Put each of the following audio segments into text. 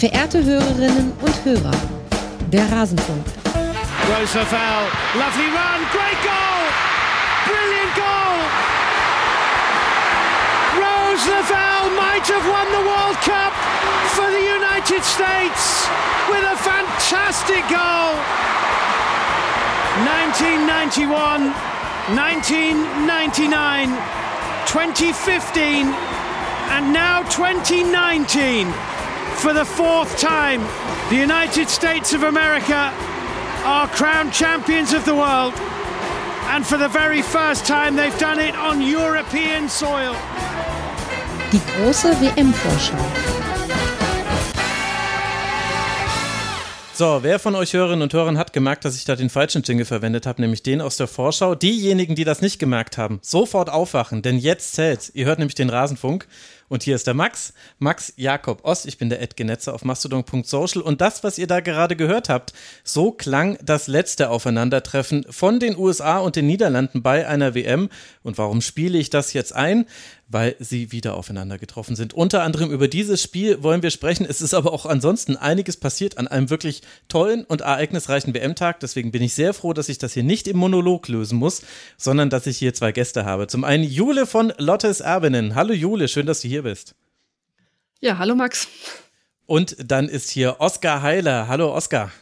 Verehrte Hörerinnen und Hörer, der Rasenfunk. Rose Lavelle, lovely run, great goal! Brilliant goal! Rose Lavelle might have won the World Cup for the United States with a fantastic goal! 1991, 1999, 2015, and now 2019. For the fourth time, the United States of America are crowned champions of the world. And for the very first time, they've done it on European soil. Die große WM-Vorschau. So, wer von euch Hörerinnen und Hörern hat gemerkt, dass ich da den falschen Jingle verwendet habe, nämlich den aus der Vorschau? Diejenigen, die das nicht gemerkt haben, sofort aufwachen, denn jetzt zählt's. Ihr hört nämlich den Rasenfunk und hier ist der Max, Max Jakob Ost. Ich bin der Ed Genetzer auf mastodon.social. Und das, was ihr da gerade gehört habt, so klang das letzte Aufeinandertreffen von den USA und den Niederlanden bei einer WM. Und warum spiele ich das jetzt ein? weil sie wieder aufeinander getroffen sind. Unter anderem über dieses Spiel wollen wir sprechen. Es ist aber auch ansonsten einiges passiert an einem wirklich tollen und ereignisreichen WM-Tag. Deswegen bin ich sehr froh, dass ich das hier nicht im Monolog lösen muss, sondern dass ich hier zwei Gäste habe. Zum einen Jule von Lottes Erbinnen. Hallo Jule, schön, dass du hier bist. Ja, hallo Max. Und dann ist hier Oskar Heiler. Hallo Oskar.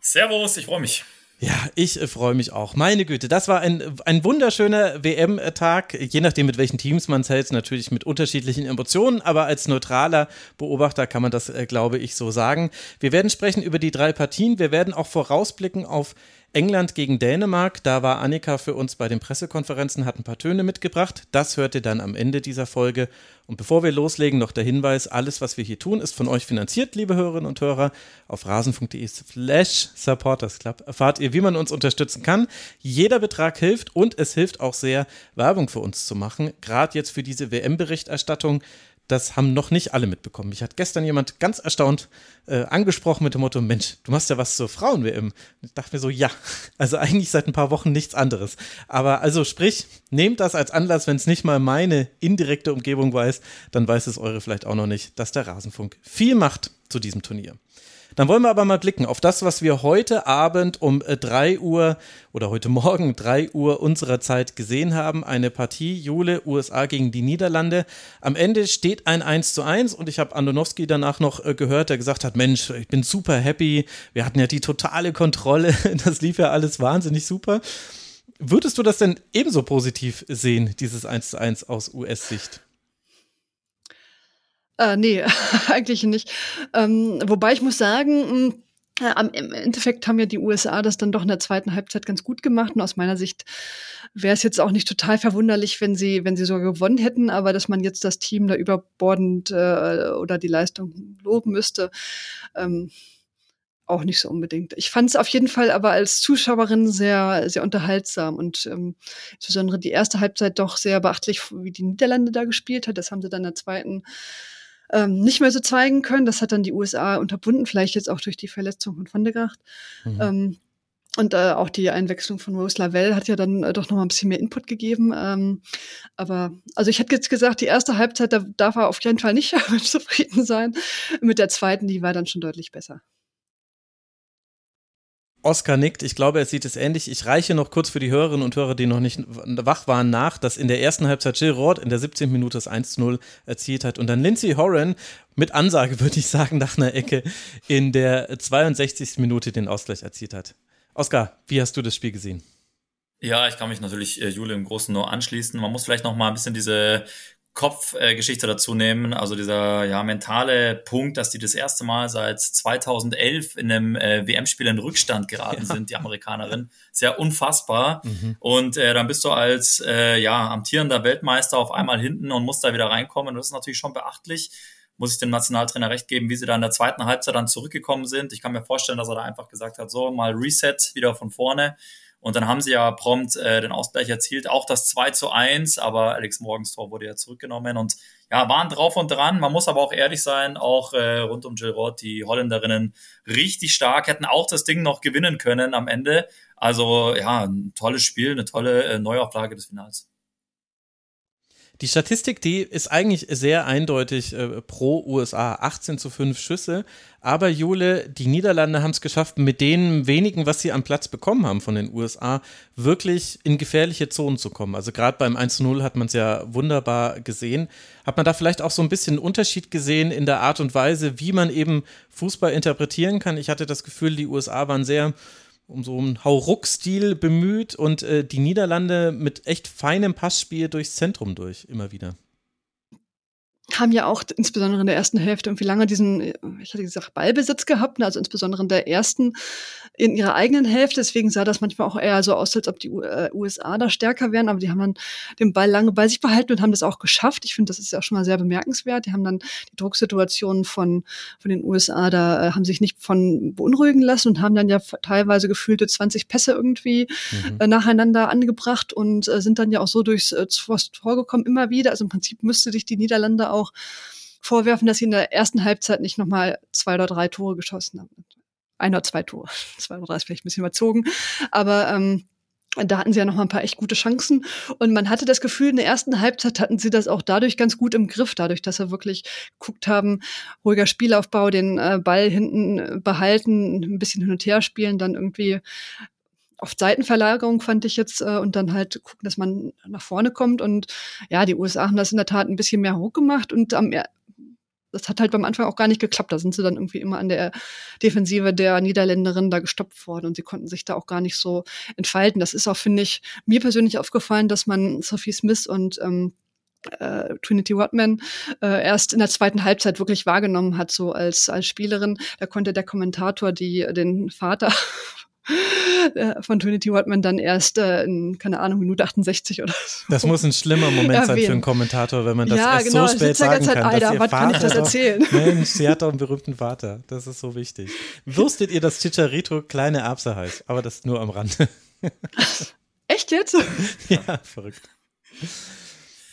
Servus, ich freue mich. Ja, ich äh, freue mich auch. Meine Güte, das war ein, ein wunderschöner WM-Tag, je nachdem, mit welchen Teams man es hält, natürlich mit unterschiedlichen Emotionen, aber als neutraler Beobachter kann man das, äh, glaube ich, so sagen. Wir werden sprechen über die drei Partien. Wir werden auch vorausblicken auf England gegen Dänemark, da war Annika für uns bei den Pressekonferenzen, hat ein paar Töne mitgebracht. Das hört ihr dann am Ende dieser Folge. Und bevor wir loslegen, noch der Hinweis, alles, was wir hier tun, ist von euch finanziert, liebe Hörerinnen und Hörer. Auf rasen.de slash Supporters Club erfahrt ihr, wie man uns unterstützen kann. Jeder Betrag hilft und es hilft auch sehr, Werbung für uns zu machen. Gerade jetzt für diese WM-Berichterstattung das haben noch nicht alle mitbekommen. Mich hat gestern jemand ganz erstaunt äh, angesprochen mit dem Motto: Mensch, du machst ja was zur Frauen-WM. Ich dachte mir so: Ja, also eigentlich seit ein paar Wochen nichts anderes. Aber also sprich, nehmt das als Anlass, wenn es nicht mal meine indirekte Umgebung weiß, dann weiß es eure vielleicht auch noch nicht, dass der Rasenfunk viel macht zu diesem Turnier. Dann wollen wir aber mal blicken auf das, was wir heute Abend um 3 äh, Uhr oder heute Morgen 3 Uhr unserer Zeit gesehen haben. Eine Partie Jule, USA gegen die Niederlande. Am Ende steht ein 1 zu 1 und ich habe Andonowski danach noch äh, gehört, der gesagt hat, Mensch, ich bin super happy. Wir hatten ja die totale Kontrolle. Das lief ja alles wahnsinnig super. Würdest du das denn ebenso positiv sehen, dieses 1 zu 1 aus US-Sicht? Äh, nee, eigentlich nicht. Ähm, wobei ich muss sagen, hm, äh, im Endeffekt haben ja die USA das dann doch in der zweiten Halbzeit ganz gut gemacht. Und aus meiner Sicht wäre es jetzt auch nicht total verwunderlich, wenn sie, wenn sie sogar gewonnen hätten, aber dass man jetzt das Team da überbordend äh, oder die Leistung loben müsste, ähm, auch nicht so unbedingt. Ich fand es auf jeden Fall aber als Zuschauerin sehr, sehr unterhaltsam und ähm, insbesondere die erste Halbzeit doch sehr beachtlich, wie die Niederlande da gespielt hat. Das haben sie dann in der zweiten ähm, nicht mehr so zeigen können. Das hat dann die USA unterbunden, vielleicht jetzt auch durch die Verletzung von Van de Gracht. Mhm. Ähm, und äh, auch die Einwechslung von Rose Lavelle hat ja dann äh, doch noch mal ein bisschen mehr Input gegeben. Ähm, aber also ich hätte jetzt gesagt, die erste Halbzeit, da darf er auf jeden Fall nicht zufrieden sein. Mit der zweiten, die war dann schon deutlich besser. Oscar nickt. Ich glaube, er sieht es ähnlich. Ich reiche noch kurz für die Hörerinnen und Hörer, die noch nicht wach waren, nach, dass in der ersten Halbzeit Jill Roth in der 17. Minute das 1-0 erzielt hat und dann Lindsay Horan mit Ansage, würde ich sagen, nach einer Ecke in der 62. Minute den Ausgleich erzielt hat. Oscar, wie hast du das Spiel gesehen? Ja, ich kann mich natürlich äh, Jule im Großen nur anschließen. Man muss vielleicht noch mal ein bisschen diese Kopfgeschichte äh, dazu nehmen, also dieser ja mentale Punkt, dass die das erste Mal seit 2011 in einem äh, WM-Spiel in Rückstand geraten ja. sind, die Amerikanerin, sehr unfassbar. Mhm. Und äh, dann bist du als äh, ja amtierender Weltmeister auf einmal hinten und musst da wieder reinkommen. das ist natürlich schon beachtlich. Muss ich dem Nationaltrainer recht geben, wie sie da in der zweiten Halbzeit dann zurückgekommen sind. Ich kann mir vorstellen, dass er da einfach gesagt hat, so mal Reset wieder von vorne. Und dann haben sie ja prompt äh, den Ausgleich erzielt, auch das 2 zu 1, aber Alex Morgens Tor wurde ja zurückgenommen und ja, waren drauf und dran. Man muss aber auch ehrlich sein, auch äh, rund um Jill Roth, die Holländerinnen richtig stark, hätten auch das Ding noch gewinnen können am Ende. Also ja, ein tolles Spiel, eine tolle äh, Neuauflage des Finals. Die Statistik, die ist eigentlich sehr eindeutig äh, pro USA. 18 zu 5 Schüsse. Aber Jule, die Niederlande haben es geschafft, mit den wenigen, was sie am Platz bekommen haben von den USA, wirklich in gefährliche Zonen zu kommen. Also gerade beim 1-0 hat man es ja wunderbar gesehen. Hat man da vielleicht auch so ein bisschen einen Unterschied gesehen in der Art und Weise, wie man eben Fußball interpretieren kann? Ich hatte das Gefühl, die USA waren sehr um so einen Hauruck-Stil bemüht und äh, die Niederlande mit echt feinem Passspiel durchs Zentrum durch, immer wieder haben ja auch insbesondere in der ersten Hälfte irgendwie lange diesen, ich hatte gesagt, Ballbesitz gehabt, ne? also insbesondere in der ersten, in ihrer eigenen Hälfte. Deswegen sah das manchmal auch eher so aus, als ob die USA äh, da stärker wären, aber die haben dann den Ball lange bei sich behalten und haben das auch geschafft. Ich finde, das ist ja auch schon mal sehr bemerkenswert. Die haben dann die Drucksituationen von, von den USA, da äh, haben sich nicht von beunruhigen lassen und haben dann ja teilweise gefühlte 20 Pässe irgendwie mhm. äh, nacheinander angebracht und äh, sind dann ja auch so durchs äh, Tor gekommen, immer wieder. Also im Prinzip müsste sich die Niederlande auch vorwerfen, dass sie in der ersten Halbzeit nicht nochmal zwei oder drei Tore geschossen haben. Ein oder zwei Tore. Zwei oder drei ist vielleicht ein bisschen überzogen. Aber ähm, da hatten sie ja noch mal ein paar echt gute Chancen. Und man hatte das Gefühl, in der ersten Halbzeit hatten sie das auch dadurch ganz gut im Griff, dadurch, dass sie wirklich geguckt haben, ruhiger Spielaufbau, den äh, Ball hinten behalten, ein bisschen hin und her spielen, dann irgendwie oft Seitenverlagerung fand ich jetzt äh, und dann halt gucken, dass man nach vorne kommt und ja, die USA haben das in der Tat ein bisschen mehr hochgemacht und am das hat halt beim Anfang auch gar nicht geklappt. Da sind sie dann irgendwie immer an der Defensive der Niederländerin da gestoppt worden und sie konnten sich da auch gar nicht so entfalten. Das ist auch, finde ich, mir persönlich aufgefallen, dass man Sophie Smith und ähm, äh, Trinity Watman äh, erst in der zweiten Halbzeit wirklich wahrgenommen hat, so als, als Spielerin. Da konnte der Kommentator die, den Vater von Trinity Watman dann erst äh, in, keine Ahnung, Minute 68 oder so. Das muss ein schlimmer Moment erwähnen. sein für einen Kommentator, wenn man das ja, erst genau, so spät sagen Zeit, kann. Alter, dass was kann ich das erzählen? Doch, Mensch, sie hat doch einen berühmten Vater. Das ist so wichtig. Wusstet ihr, dass Chicharito kleine Erbse heißt? Aber das nur am Rande. Echt jetzt? ja, verrückt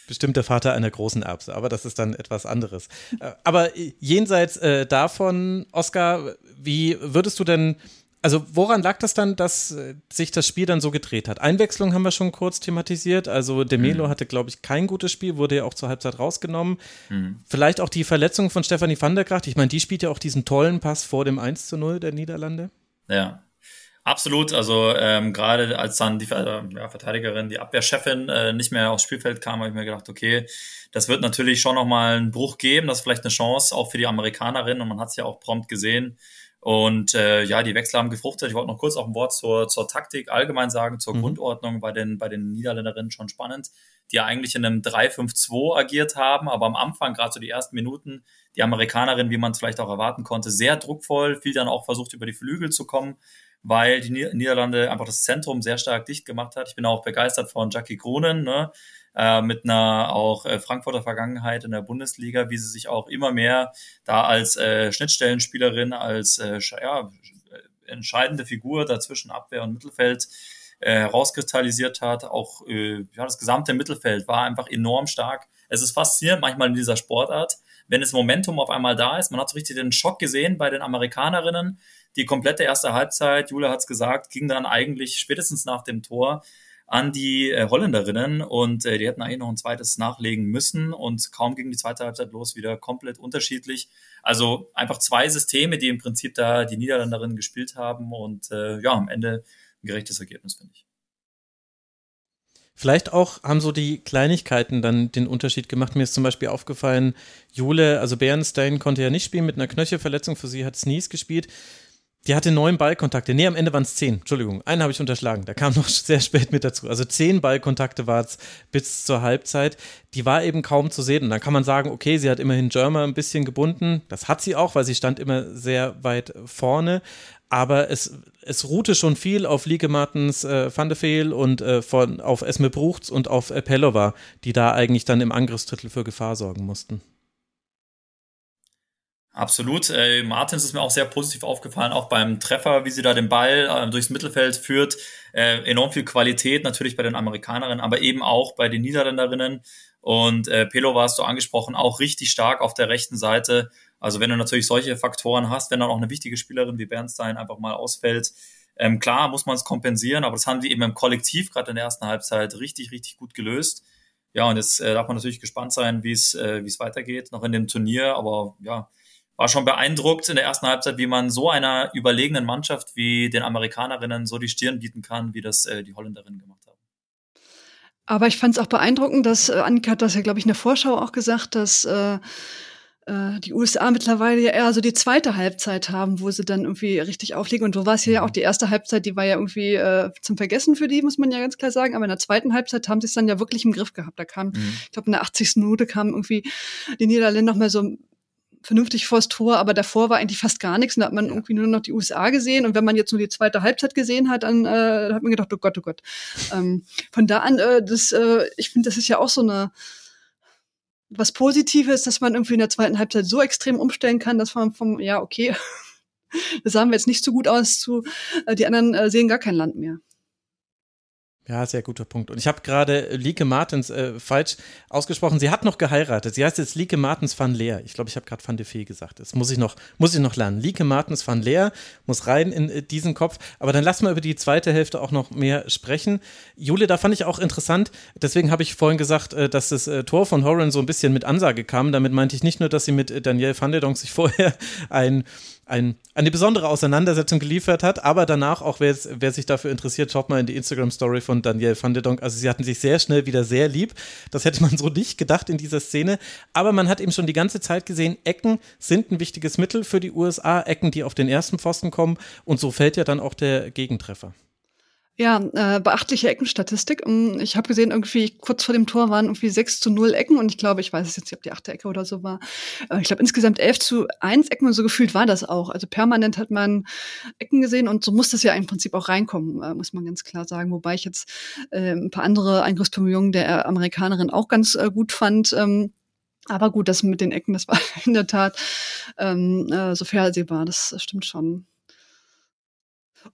bestimmt der Vater einer großen Erbse, aber das ist dann etwas anderes. Äh, aber jenseits äh, davon, Oskar, wie würdest du denn also woran lag das dann, dass äh, sich das Spiel dann so gedreht hat? Einwechslung haben wir schon kurz thematisiert. Also Demelo mhm. hatte, glaube ich, kein gutes Spiel, wurde ja auch zur Halbzeit rausgenommen. Mhm. Vielleicht auch die Verletzung von Stefanie van der Kracht. Ich meine, die spielt ja auch diesen tollen Pass vor dem 1 zu 0 der Niederlande. Ja, Absolut, also ähm, gerade als dann die äh, ja, Verteidigerin, die Abwehrchefin äh, nicht mehr aufs Spielfeld kam, habe ich mir gedacht, okay, das wird natürlich schon nochmal einen Bruch geben, das ist vielleicht eine Chance auch für die Amerikanerin und man hat es ja auch prompt gesehen. Und äh, ja, die Wechsel haben gefruchtet. Ich wollte noch kurz auch ein Wort zur, zur Taktik allgemein sagen, zur mhm. Grundordnung bei den, bei den Niederländerinnen schon spannend, die ja eigentlich in einem 3-5-2 agiert haben, aber am Anfang, gerade so die ersten Minuten, die Amerikanerin, wie man es vielleicht auch erwarten konnte, sehr druckvoll, viel dann auch versucht, über die Flügel zu kommen, weil die Niederlande einfach das Zentrum sehr stark dicht gemacht hat. Ich bin auch begeistert von Jackie Kronen, ne? äh, mit einer auch äh, Frankfurter Vergangenheit in der Bundesliga, wie sie sich auch immer mehr da als äh, Schnittstellenspielerin, als äh, ja, entscheidende Figur dazwischen Abwehr und Mittelfeld äh, herauskristallisiert hat. Auch äh, ja, das gesamte Mittelfeld war einfach enorm stark. Es ist faszinierend manchmal in dieser Sportart, wenn das Momentum auf einmal da ist. Man hat so richtig den Schock gesehen bei den Amerikanerinnen. Die komplette erste Halbzeit, Julia hat es gesagt, ging dann eigentlich spätestens nach dem Tor an die äh, Holländerinnen und äh, die hätten eigentlich noch ein zweites nachlegen müssen und kaum ging die zweite Halbzeit los, wieder komplett unterschiedlich. Also einfach zwei Systeme, die im Prinzip da die Niederländerinnen gespielt haben und äh, ja, am Ende ein gerechtes Ergebnis, finde ich. Vielleicht auch haben so die Kleinigkeiten dann den Unterschied gemacht. Mir ist zum Beispiel aufgefallen, Jule, also Bernstein konnte ja nicht spielen mit einer Knöchelverletzung, für sie hat Sneeze gespielt. Die hatte neun Ballkontakte. Nee, am Ende waren es zehn. Entschuldigung, einen habe ich unterschlagen. Der kam noch sehr spät mit dazu. Also zehn Ballkontakte war es bis zur Halbzeit. Die war eben kaum zu sehen. Und dann kann man sagen, okay, sie hat immerhin Germa ein bisschen gebunden. Das hat sie auch, weil sie stand immer sehr weit vorne. Aber es, es ruhte schon viel auf Lieke Martens äh, Van de Veel und äh, von, auf Esme Bruchts und auf Pelova, die da eigentlich dann im Angriffsdrittel für Gefahr sorgen mussten. Absolut. Äh, Martins ist mir auch sehr positiv aufgefallen, auch beim Treffer, wie sie da den Ball äh, durchs Mittelfeld führt. Äh, enorm viel Qualität natürlich bei den Amerikanerinnen, aber eben auch bei den Niederländerinnen. Und äh, Pelo warst du angesprochen, auch richtig stark auf der rechten Seite. Also wenn du natürlich solche Faktoren hast, wenn dann auch eine wichtige Spielerin wie Bernstein einfach mal ausfällt, ähm, klar muss man es kompensieren, aber das haben sie eben im Kollektiv gerade in der ersten Halbzeit richtig, richtig gut gelöst ja, und jetzt äh, darf man natürlich gespannt sein, wie es äh, wie es weitergeht, noch in dem Turnier. Aber ja, war schon beeindruckt in der ersten Halbzeit, wie man so einer überlegenen Mannschaft wie den Amerikanerinnen so die Stirn bieten kann, wie das äh, die Holländerinnen gemacht haben. Aber ich fand es auch beeindruckend, dass äh, Annika hat das ja, glaube ich, in der Vorschau auch gesagt, dass äh, äh, die USA mittlerweile ja eher so die zweite Halbzeit haben, wo sie dann irgendwie richtig auflegen. Und so war es ja auch die erste Halbzeit, die war ja irgendwie äh, zum Vergessen für die, muss man ja ganz klar sagen. Aber in der zweiten Halbzeit haben sie es dann ja wirklich im Griff gehabt. Da kam, mhm. ich glaube, in der 80. Minute kam irgendwie die Niederländer noch mal so vernünftig vors Tor, aber davor war eigentlich fast gar nichts. Und da hat man irgendwie nur noch die USA gesehen. Und wenn man jetzt nur die zweite Halbzeit gesehen hat, dann äh, hat man gedacht, oh Gott, oh Gott. Ähm, von da an, äh, das, äh, ich finde, das ist ja auch so eine was Positives, dass man irgendwie in der zweiten Halbzeit so extrem umstellen kann, dass man vom, ja, okay, das sahen wir jetzt nicht so gut aus, zu, äh, die anderen äh, sehen gar kein Land mehr. Ja, sehr guter Punkt. Und ich habe gerade Lieke Martens äh, falsch ausgesprochen. Sie hat noch geheiratet. Sie heißt jetzt Lieke Martens van Leer. Ich glaube, ich habe gerade van de Fee gesagt. Das muss ich noch, muss ich noch lernen. Lieke Martens van Leer muss rein in äh, diesen Kopf. Aber dann lassen wir über die zweite Hälfte auch noch mehr sprechen. Jule, da fand ich auch interessant. Deswegen habe ich vorhin gesagt, äh, dass das äh, Tor von Horan so ein bisschen mit Ansage kam. Damit meinte ich nicht nur, dass sie mit äh, Danielle van der Donk sich vorher ein ein, eine besondere Auseinandersetzung geliefert hat, aber danach auch, wer, wer sich dafür interessiert, schaut mal in die Instagram-Story von Danielle van der Donk. Also sie hatten sich sehr schnell wieder sehr lieb. Das hätte man so nicht gedacht in dieser Szene. Aber man hat eben schon die ganze Zeit gesehen, Ecken sind ein wichtiges Mittel für die USA, Ecken, die auf den ersten Pfosten kommen. Und so fällt ja dann auch der Gegentreffer. Ja, äh, beachtliche Eckenstatistik. Ähm, ich habe gesehen, irgendwie kurz vor dem Tor waren irgendwie 6 zu 0 Ecken und ich glaube, ich weiß es jetzt nicht, ob die achte Ecke oder so war. Äh, ich glaube insgesamt 11 zu 1 Ecken und so gefühlt war das auch. Also permanent hat man Ecken gesehen und so muss das ja im Prinzip auch reinkommen, äh, muss man ganz klar sagen. Wobei ich jetzt äh, ein paar andere Eingriffsbemühungen der Amerikanerin auch ganz äh, gut fand. Ähm, aber gut, das mit den Ecken, das war in der Tat ähm, äh, so vorhersehbar, das stimmt schon.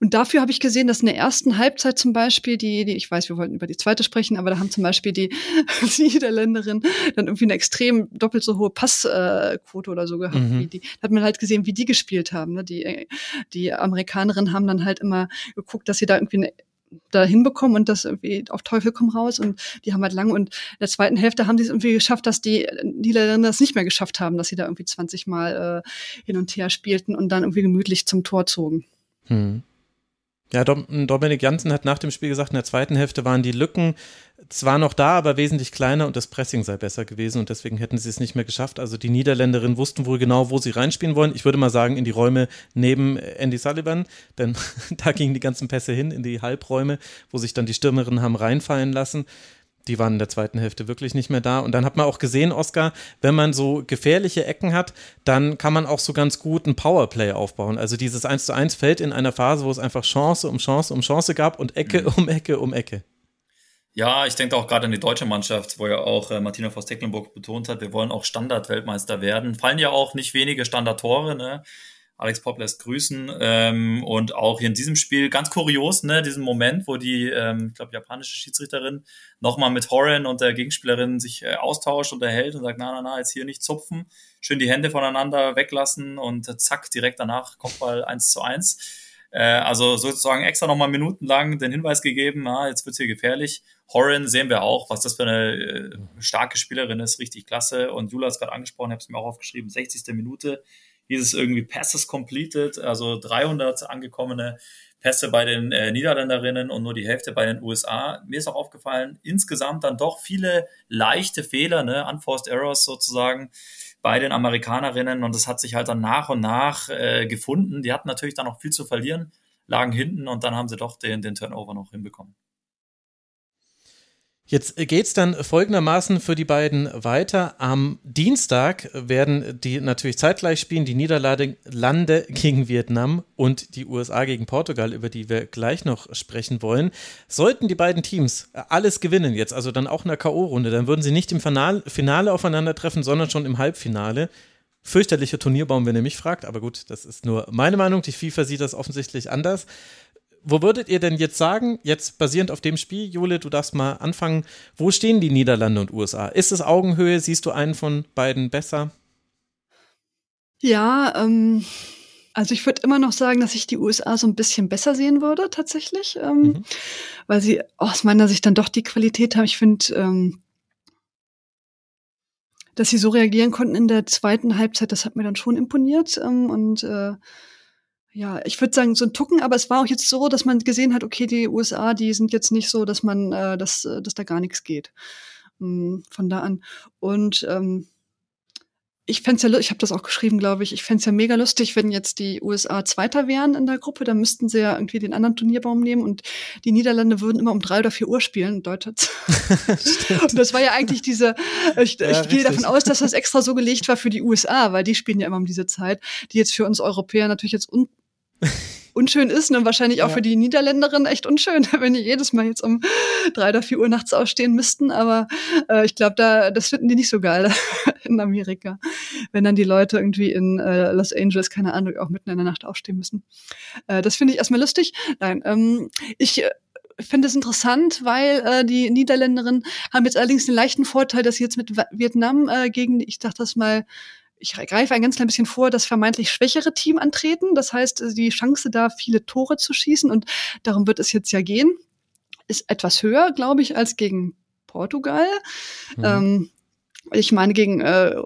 Und dafür habe ich gesehen, dass in der ersten Halbzeit zum Beispiel die, die, ich weiß, wir wollten über die zweite sprechen, aber da haben zum Beispiel die, die Niederländerin dann irgendwie eine extrem doppelt so hohe Passquote oder so gehabt. Mhm. Wie die, da hat man halt gesehen, wie die gespielt haben. Ne? Die, die Amerikanerinnen haben dann halt immer geguckt, dass sie da irgendwie eine da hinbekommen und das irgendwie auf Teufel komm raus und die haben halt lange und in der zweiten Hälfte haben sie es irgendwie geschafft, dass die Niederländer es nicht mehr geschafft haben, dass sie da irgendwie 20 Mal äh, hin und her spielten und dann irgendwie gemütlich zum Tor zogen. Hm. Ja, Dominik Janssen hat nach dem Spiel gesagt, in der zweiten Hälfte waren die Lücken zwar noch da, aber wesentlich kleiner und das Pressing sei besser gewesen und deswegen hätten sie es nicht mehr geschafft. Also die Niederländerinnen wussten wohl genau, wo sie reinspielen wollen. Ich würde mal sagen, in die Räume neben Andy Sullivan, denn da gingen die ganzen Pässe hin, in die Halbräume, wo sich dann die Stürmerinnen haben reinfallen lassen die waren in der zweiten Hälfte wirklich nicht mehr da. Und dann hat man auch gesehen, Oscar, wenn man so gefährliche Ecken hat, dann kann man auch so ganz gut ein Powerplay aufbauen. Also dieses 1 zu 1 fällt in einer Phase, wo es einfach Chance um Chance um Chance gab und Ecke mhm. um Ecke um Ecke. Ja, ich denke auch gerade an die deutsche Mannschaft, wo ja auch äh, Martina Voss-Tecklenburg betont hat, wir wollen auch Standardweltmeister werden. Fallen ja auch nicht wenige Standardtore, ne? Alex Pop lässt grüßen. Ähm, und auch hier in diesem Spiel ganz kurios, ne, diesen Moment, wo die, ähm, ich glaube, japanische Schiedsrichterin nochmal mit Horan und der Gegenspielerin sich äh, austauscht und erhält und sagt, na, na, na, jetzt hier nicht zupfen, schön die Hände voneinander weglassen und äh, zack, direkt danach Kopfball 1 zu 1. Äh, also sozusagen extra nochmal minutenlang den Hinweis gegeben, na, jetzt wird's hier gefährlich. Horan sehen wir auch, was das für eine äh, starke Spielerin ist, richtig klasse. Und Jula hat es gerade angesprochen, habe es mir auch aufgeschrieben, 60. Minute hieß es irgendwie Passes completed, also 300 angekommene Pässe bei den äh, Niederländerinnen und nur die Hälfte bei den USA. Mir ist auch aufgefallen, insgesamt dann doch viele leichte Fehler, ne, unforced errors sozusagen bei den Amerikanerinnen und das hat sich halt dann nach und nach äh, gefunden. Die hatten natürlich dann noch viel zu verlieren, lagen hinten und dann haben sie doch den, den Turnover noch hinbekommen. Jetzt geht es dann folgendermaßen für die beiden weiter. Am Dienstag werden die natürlich zeitgleich spielen, die Niederlande gegen Vietnam und die USA gegen Portugal, über die wir gleich noch sprechen wollen. Sollten die beiden Teams alles gewinnen, jetzt also dann auch in der K.O.-Runde, dann würden sie nicht im Finale aufeinandertreffen, sondern schon im Halbfinale. Fürchterlicher Turnierbaum, wenn ihr mich fragt, aber gut, das ist nur meine Meinung. Die FIFA sieht das offensichtlich anders wo würdet ihr denn jetzt sagen, jetzt basierend auf dem Spiel, Jule, du darfst mal anfangen, wo stehen die Niederlande und USA? Ist es Augenhöhe? Siehst du einen von beiden besser? Ja, ähm, also ich würde immer noch sagen, dass ich die USA so ein bisschen besser sehen würde, tatsächlich, ähm, mhm. weil sie aus meiner Sicht dann doch die Qualität haben. Ich finde, ähm, dass sie so reagieren konnten in der zweiten Halbzeit, das hat mir dann schon imponiert. Ähm, und äh, ja, ich würde sagen, so ein Tucken, aber es war auch jetzt so, dass man gesehen hat, okay, die USA, die sind jetzt nicht so, dass man, äh, dass, äh, dass da gar nichts geht. Ähm, von da an. Und ähm, ich fände ja, ich habe das auch geschrieben, glaube ich, ich fände ja mega lustig, wenn jetzt die USA Zweiter wären in der Gruppe, dann müssten sie ja irgendwie den anderen Turnierbaum nehmen und die Niederlande würden immer um drei oder vier Uhr spielen, Deutschland. und das war ja eigentlich diese, ich, ja, ich gehe davon aus, dass das extra so gelegt war für die USA, weil die spielen ja immer um diese Zeit, die jetzt für uns Europäer natürlich jetzt un unschön ist und wahrscheinlich auch ja. für die Niederländerinnen echt unschön, wenn die jedes Mal jetzt um drei oder vier Uhr nachts aufstehen müssten. Aber äh, ich glaube, da das finden die nicht so geil in Amerika, wenn dann die Leute irgendwie in äh, Los Angeles, keine Ahnung, auch mitten in der Nacht aufstehen müssen. Äh, das finde ich erstmal lustig. Nein, ähm, ich äh, finde es interessant, weil äh, die Niederländerinnen haben jetzt allerdings den leichten Vorteil, dass sie jetzt mit Vietnam äh, gegen, ich dachte das mal, ich greife ein ganz klein bisschen vor, das vermeintlich schwächere Team antreten. Das heißt, die Chance da, viele Tore zu schießen, und darum wird es jetzt ja gehen, ist etwas höher, glaube ich, als gegen Portugal. Mhm. Ähm, ich meine, gegen äh,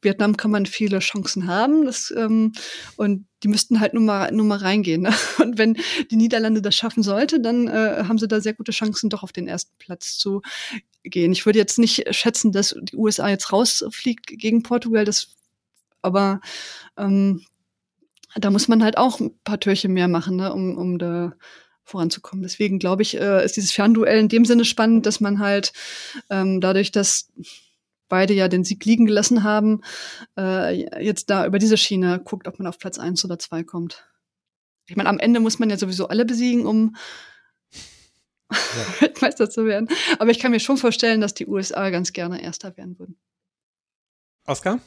Vietnam kann man viele Chancen haben. Das, ähm, und die müssten halt nur mal, nur mal reingehen. Ne? Und wenn die Niederlande das schaffen sollte, dann äh, haben sie da sehr gute Chancen, doch auf den ersten Platz zu gehen. Ich würde jetzt nicht schätzen, dass die USA jetzt rausfliegt gegen Portugal, das, aber ähm, da muss man halt auch ein paar Türchen mehr machen, ne, um, um da voranzukommen. Deswegen glaube ich, äh, ist dieses Fernduell in dem Sinne spannend, dass man halt ähm, dadurch, dass beide ja den Sieg liegen gelassen haben, äh, jetzt da über diese Schiene guckt, ob man auf Platz eins oder zwei kommt. Ich meine, am Ende muss man ja sowieso alle besiegen, um ja. Weltmeister zu werden. Aber ich kann mir schon vorstellen, dass die USA ganz gerne Erster werden würden. Oscar?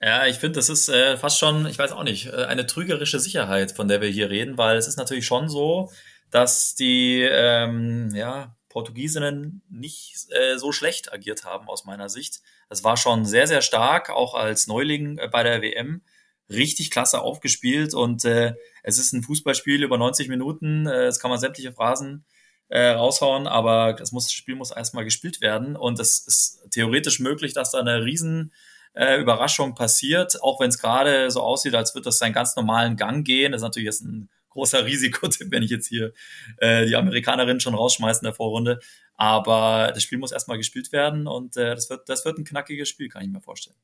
Ja, ich finde, das ist äh, fast schon, ich weiß auch nicht, äh, eine trügerische Sicherheit, von der wir hier reden, weil es ist natürlich schon so, dass die ähm, ja, Portugiesinnen nicht äh, so schlecht agiert haben aus meiner Sicht. Das war schon sehr, sehr stark, auch als Neuling äh, bei der WM. Richtig klasse aufgespielt und äh, es ist ein Fußballspiel über 90 Minuten. Äh, es kann man sämtliche Phrasen äh, raushauen, aber das, muss, das Spiel muss erstmal gespielt werden und es ist theoretisch möglich, dass da eine riesen äh, Überraschung passiert, auch wenn es gerade so aussieht, als würde das seinen ganz normalen Gang gehen. Das ist natürlich jetzt ein großer Risikotipp, wenn ich jetzt hier äh, die Amerikanerin schon rausschmeiße in der Vorrunde. Aber das Spiel muss erstmal gespielt werden und äh, das, wird, das wird ein knackiges Spiel, kann ich mir vorstellen.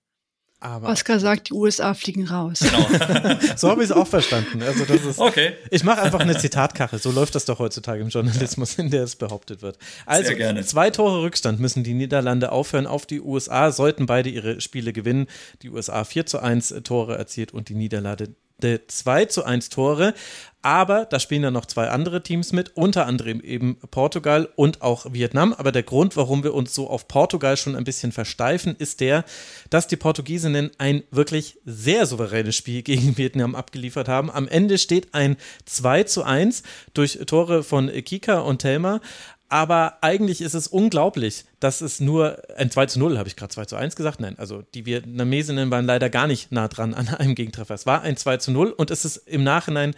Aber Oscar sagt, die USA fliegen raus. Genau. so habe ich es auch verstanden. Also das ist, okay. Ich mache einfach eine Zitatkache. So läuft das doch heutzutage im Journalismus, in der es behauptet wird. Also zwei Tore Rückstand müssen die Niederlande aufhören auf die USA, sollten beide ihre Spiele gewinnen. Die USA 4 zu 1 Tore erzielt und die Niederlande 2 zu 1 Tore. Aber da spielen ja noch zwei andere Teams mit, unter anderem eben Portugal und auch Vietnam. Aber der Grund, warum wir uns so auf Portugal schon ein bisschen versteifen, ist der, dass die Portugiesinnen ein wirklich sehr souveränes Spiel gegen Vietnam abgeliefert haben. Am Ende steht ein 2 zu 1 durch Tore von Kika und Telma. Aber eigentlich ist es unglaublich, dass es nur ein 2 zu 0, habe ich gerade 2 zu 1 gesagt? Nein, also die Vietnamesinnen waren leider gar nicht nah dran an einem Gegentreffer. Es war ein 2 zu 0 und es ist im Nachhinein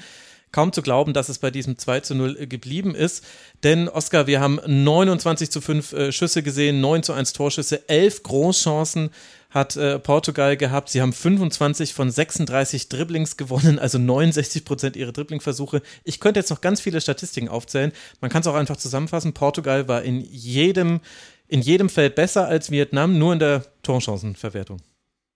kaum zu glauben, dass es bei diesem 2 zu 0 äh, geblieben ist. Denn, Oskar, wir haben 29 zu 5 äh, Schüsse gesehen, 9 zu 1 Torschüsse, 11 Großchancen hat äh, Portugal gehabt. Sie haben 25 von 36 Dribblings gewonnen, also 69 Prozent ihrer Dribblingversuche. Ich könnte jetzt noch ganz viele Statistiken aufzählen. Man kann es auch einfach zusammenfassen. Portugal war in jedem, in jedem Feld besser als Vietnam, nur in der Torchancenverwertung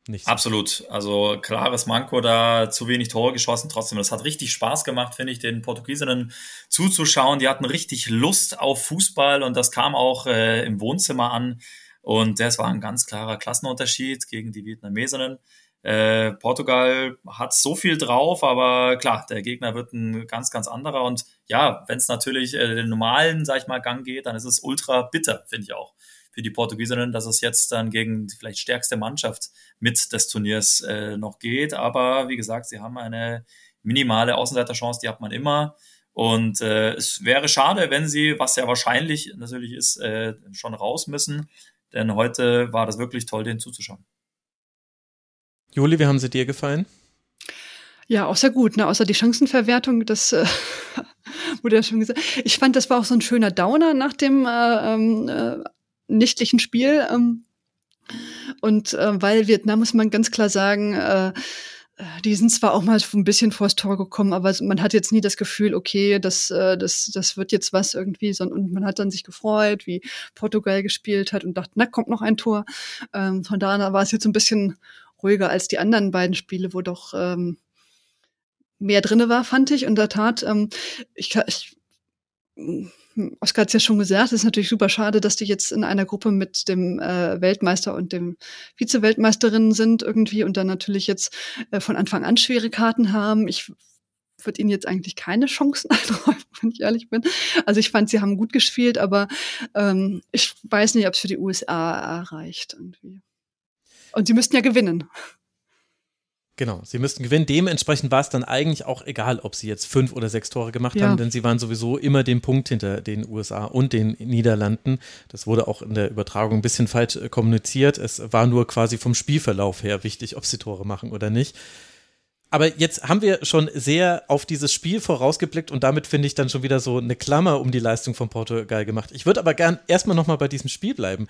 nicht. Absolut. Also klares Manko da, zu wenig Tore geschossen. Trotzdem, das hat richtig Spaß gemacht, finde ich, den Portugiesinnen zuzuschauen. Die hatten richtig Lust auf Fußball und das kam auch äh, im Wohnzimmer an. Und das war ein ganz klarer Klassenunterschied gegen die Vietnamesinnen. Äh, Portugal hat so viel drauf, aber klar, der Gegner wird ein ganz, ganz anderer. Und ja, wenn es natürlich äh, den normalen, sag ich mal, Gang geht, dann ist es ultra bitter, finde ich auch für die Portugiesinnen, dass es jetzt dann gegen die vielleicht stärkste Mannschaft mit des Turniers äh, noch geht. Aber wie gesagt, sie haben eine minimale Außenseiterchance, die hat man immer. Und äh, es wäre schade, wenn sie, was ja wahrscheinlich natürlich ist, äh, schon raus müssen. Denn heute war das wirklich toll, denen zuzuschauen. Juli, wie haben sie dir gefallen? Ja, auch sehr gut. Ne? Außer die Chancenverwertung, das äh, wurde ja schon gesagt. Ich fand, das war auch so ein schöner Downer nach dem äh, ähm, äh, nächtlichen Spiel. Ähm, Und äh, weil Vietnam, muss man ganz klar sagen, äh, die sind zwar auch mal ein bisschen vors Tor gekommen, aber man hat jetzt nie das Gefühl, okay, das, äh, das, das wird jetzt was irgendwie, sondern und man hat dann sich gefreut, wie Portugal gespielt hat und dachte, na, kommt noch ein Tor. Ähm, von daher war es jetzt ein bisschen ruhiger als die anderen beiden Spiele, wo doch ähm, mehr drinne war, fand ich. Und der Tat, ähm, ich, ich Oskar hat es ja schon gesagt, es ist natürlich super schade, dass die jetzt in einer Gruppe mit dem äh, Weltmeister und dem Vize-Weltmeisterinnen sind irgendwie und dann natürlich jetzt äh, von Anfang an schwere Karten haben. Ich würde ihnen jetzt eigentlich keine Chancen einräumen, wenn ich ehrlich bin. Also ich fand, sie haben gut gespielt, aber ähm, ich weiß nicht, ob es für die USA reicht irgendwie. Und sie müssten ja gewinnen. Genau, sie müssten gewinnen. Dementsprechend war es dann eigentlich auch egal, ob sie jetzt fünf oder sechs Tore gemacht ja. haben, denn sie waren sowieso immer den Punkt hinter den USA und den Niederlanden. Das wurde auch in der Übertragung ein bisschen falsch äh, kommuniziert. Es war nur quasi vom Spielverlauf her wichtig, ob sie Tore machen oder nicht. Aber jetzt haben wir schon sehr auf dieses Spiel vorausgeblickt und damit finde ich dann schon wieder so eine Klammer um die Leistung von Portugal gemacht. Ich würde aber gern erstmal nochmal bei diesem Spiel bleiben.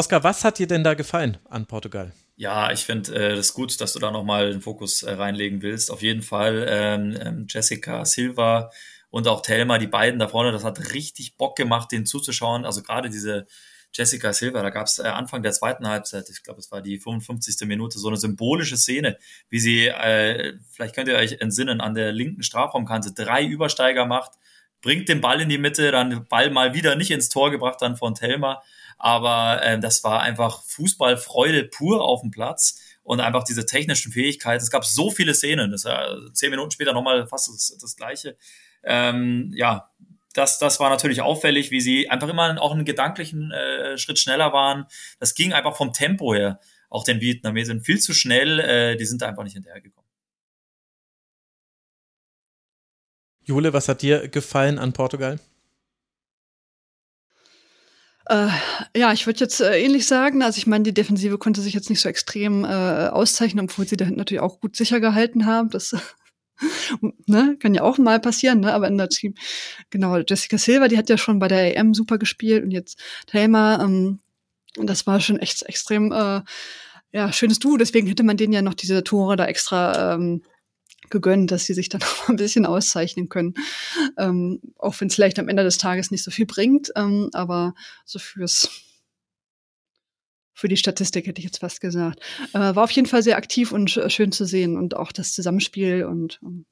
Oskar, was hat dir denn da gefallen an Portugal? Ja, ich finde äh, das gut, dass du da nochmal den Fokus äh, reinlegen willst. Auf jeden Fall ähm, ähm, Jessica Silva und auch Thelma, die beiden da vorne, das hat richtig Bock gemacht, denen zuzuschauen. Also gerade diese Jessica Silva, da gab es äh, Anfang der zweiten Halbzeit, ich glaube, es war die 55. Minute, so eine symbolische Szene, wie sie, äh, vielleicht könnt ihr euch entsinnen, an der linken Strafraumkante drei Übersteiger macht, bringt den Ball in die Mitte, dann Ball mal wieder nicht ins Tor gebracht, dann von Thelma aber äh, das war einfach Fußballfreude pur auf dem Platz und einfach diese technischen Fähigkeiten. Es gab so viele Szenen, das war zehn Minuten später nochmal fast das, das Gleiche. Ähm, ja, das, das war natürlich auffällig, wie sie einfach immer auch einen gedanklichen äh, Schritt schneller waren. Das ging einfach vom Tempo her. Auch den Vietnamesen viel zu schnell, äh, die sind da einfach nicht hinterhergekommen. Jule, was hat dir gefallen an Portugal? Äh, ja, ich würde jetzt äh, ähnlich sagen. Also ich meine, die Defensive konnte sich jetzt nicht so extrem äh, auszeichnen, obwohl sie da natürlich auch gut sicher gehalten haben. Das ne, kann ja auch mal passieren, ne? Aber in der Team, genau, Jessica Silva, die hat ja schon bei der EM super gespielt und jetzt Thelma, ähm, das war schon echt extrem äh, ja, schönes Duo, deswegen hätte man denen ja noch diese Tore da extra ähm, gegönnt, dass sie sich dann auch ein bisschen auszeichnen können. Ähm, auch wenn es vielleicht am Ende des Tages nicht so viel bringt, ähm, aber so fürs für die Statistik hätte ich jetzt fast gesagt. Äh, war auf jeden Fall sehr aktiv und schön zu sehen und auch das Zusammenspiel und ähm,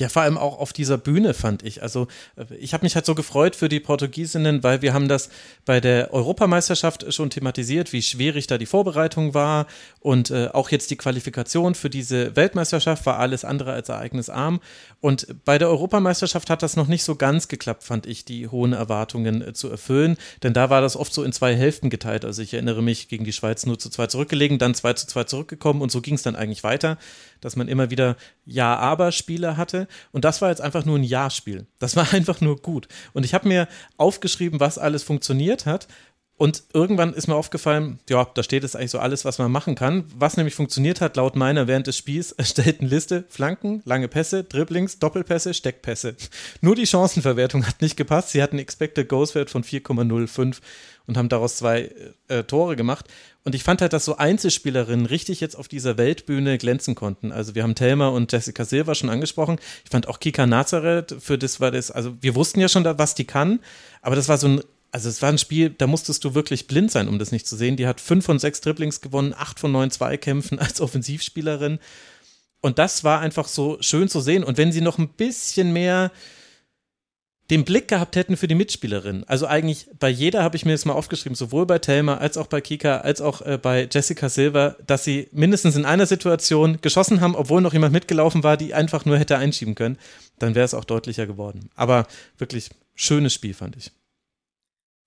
ja, vor allem auch auf dieser Bühne fand ich. Also äh, ich habe mich halt so gefreut für die Portugiesinnen, weil wir haben das bei der Europameisterschaft schon thematisiert, wie schwierig da die Vorbereitung war und äh, auch jetzt die Qualifikation für diese Weltmeisterschaft war alles andere als ereignisarm. Und bei der Europameisterschaft hat das noch nicht so ganz geklappt, fand ich, die hohen Erwartungen äh, zu erfüllen, denn da war das oft so in zwei Hälften geteilt. Also ich erinnere mich gegen die Schweiz nur zu zwei zurückgelegen, dann zwei zu zwei zurückgekommen und so ging es dann eigentlich weiter dass man immer wieder Ja-Aber-Spiele hatte. Und das war jetzt einfach nur ein Ja-Spiel. Das war einfach nur gut. Und ich habe mir aufgeschrieben, was alles funktioniert hat. Und irgendwann ist mir aufgefallen, ja, da steht es eigentlich so alles, was man machen kann. Was nämlich funktioniert hat, laut meiner während des Spiels erstellten Liste, Flanken, lange Pässe, Dribblings, Doppelpässe, Steckpässe. Nur die Chancenverwertung hat nicht gepasst. Sie hatten Expected Goals Wert von 4,05 und haben daraus zwei äh, Tore gemacht. Und ich fand halt, dass so Einzelspielerinnen richtig jetzt auf dieser Weltbühne glänzen konnten. Also wir haben Thelma und Jessica Silva schon angesprochen. Ich fand auch Kika Nazareth, für das war das, also wir wussten ja schon, was die kann, aber das war so ein also es war ein Spiel, da musstest du wirklich blind sein, um das nicht zu sehen. Die hat fünf von sechs Dribblings gewonnen, acht von neun Zweikämpfen als Offensivspielerin. Und das war einfach so schön zu sehen. Und wenn sie noch ein bisschen mehr den Blick gehabt hätten für die Mitspielerin. Also eigentlich bei jeder habe ich mir das mal aufgeschrieben, sowohl bei Thelma als auch bei Kika als auch äh, bei Jessica Silver, dass sie mindestens in einer Situation geschossen haben, obwohl noch jemand mitgelaufen war, die einfach nur hätte einschieben können. Dann wäre es auch deutlicher geworden. Aber wirklich schönes Spiel fand ich.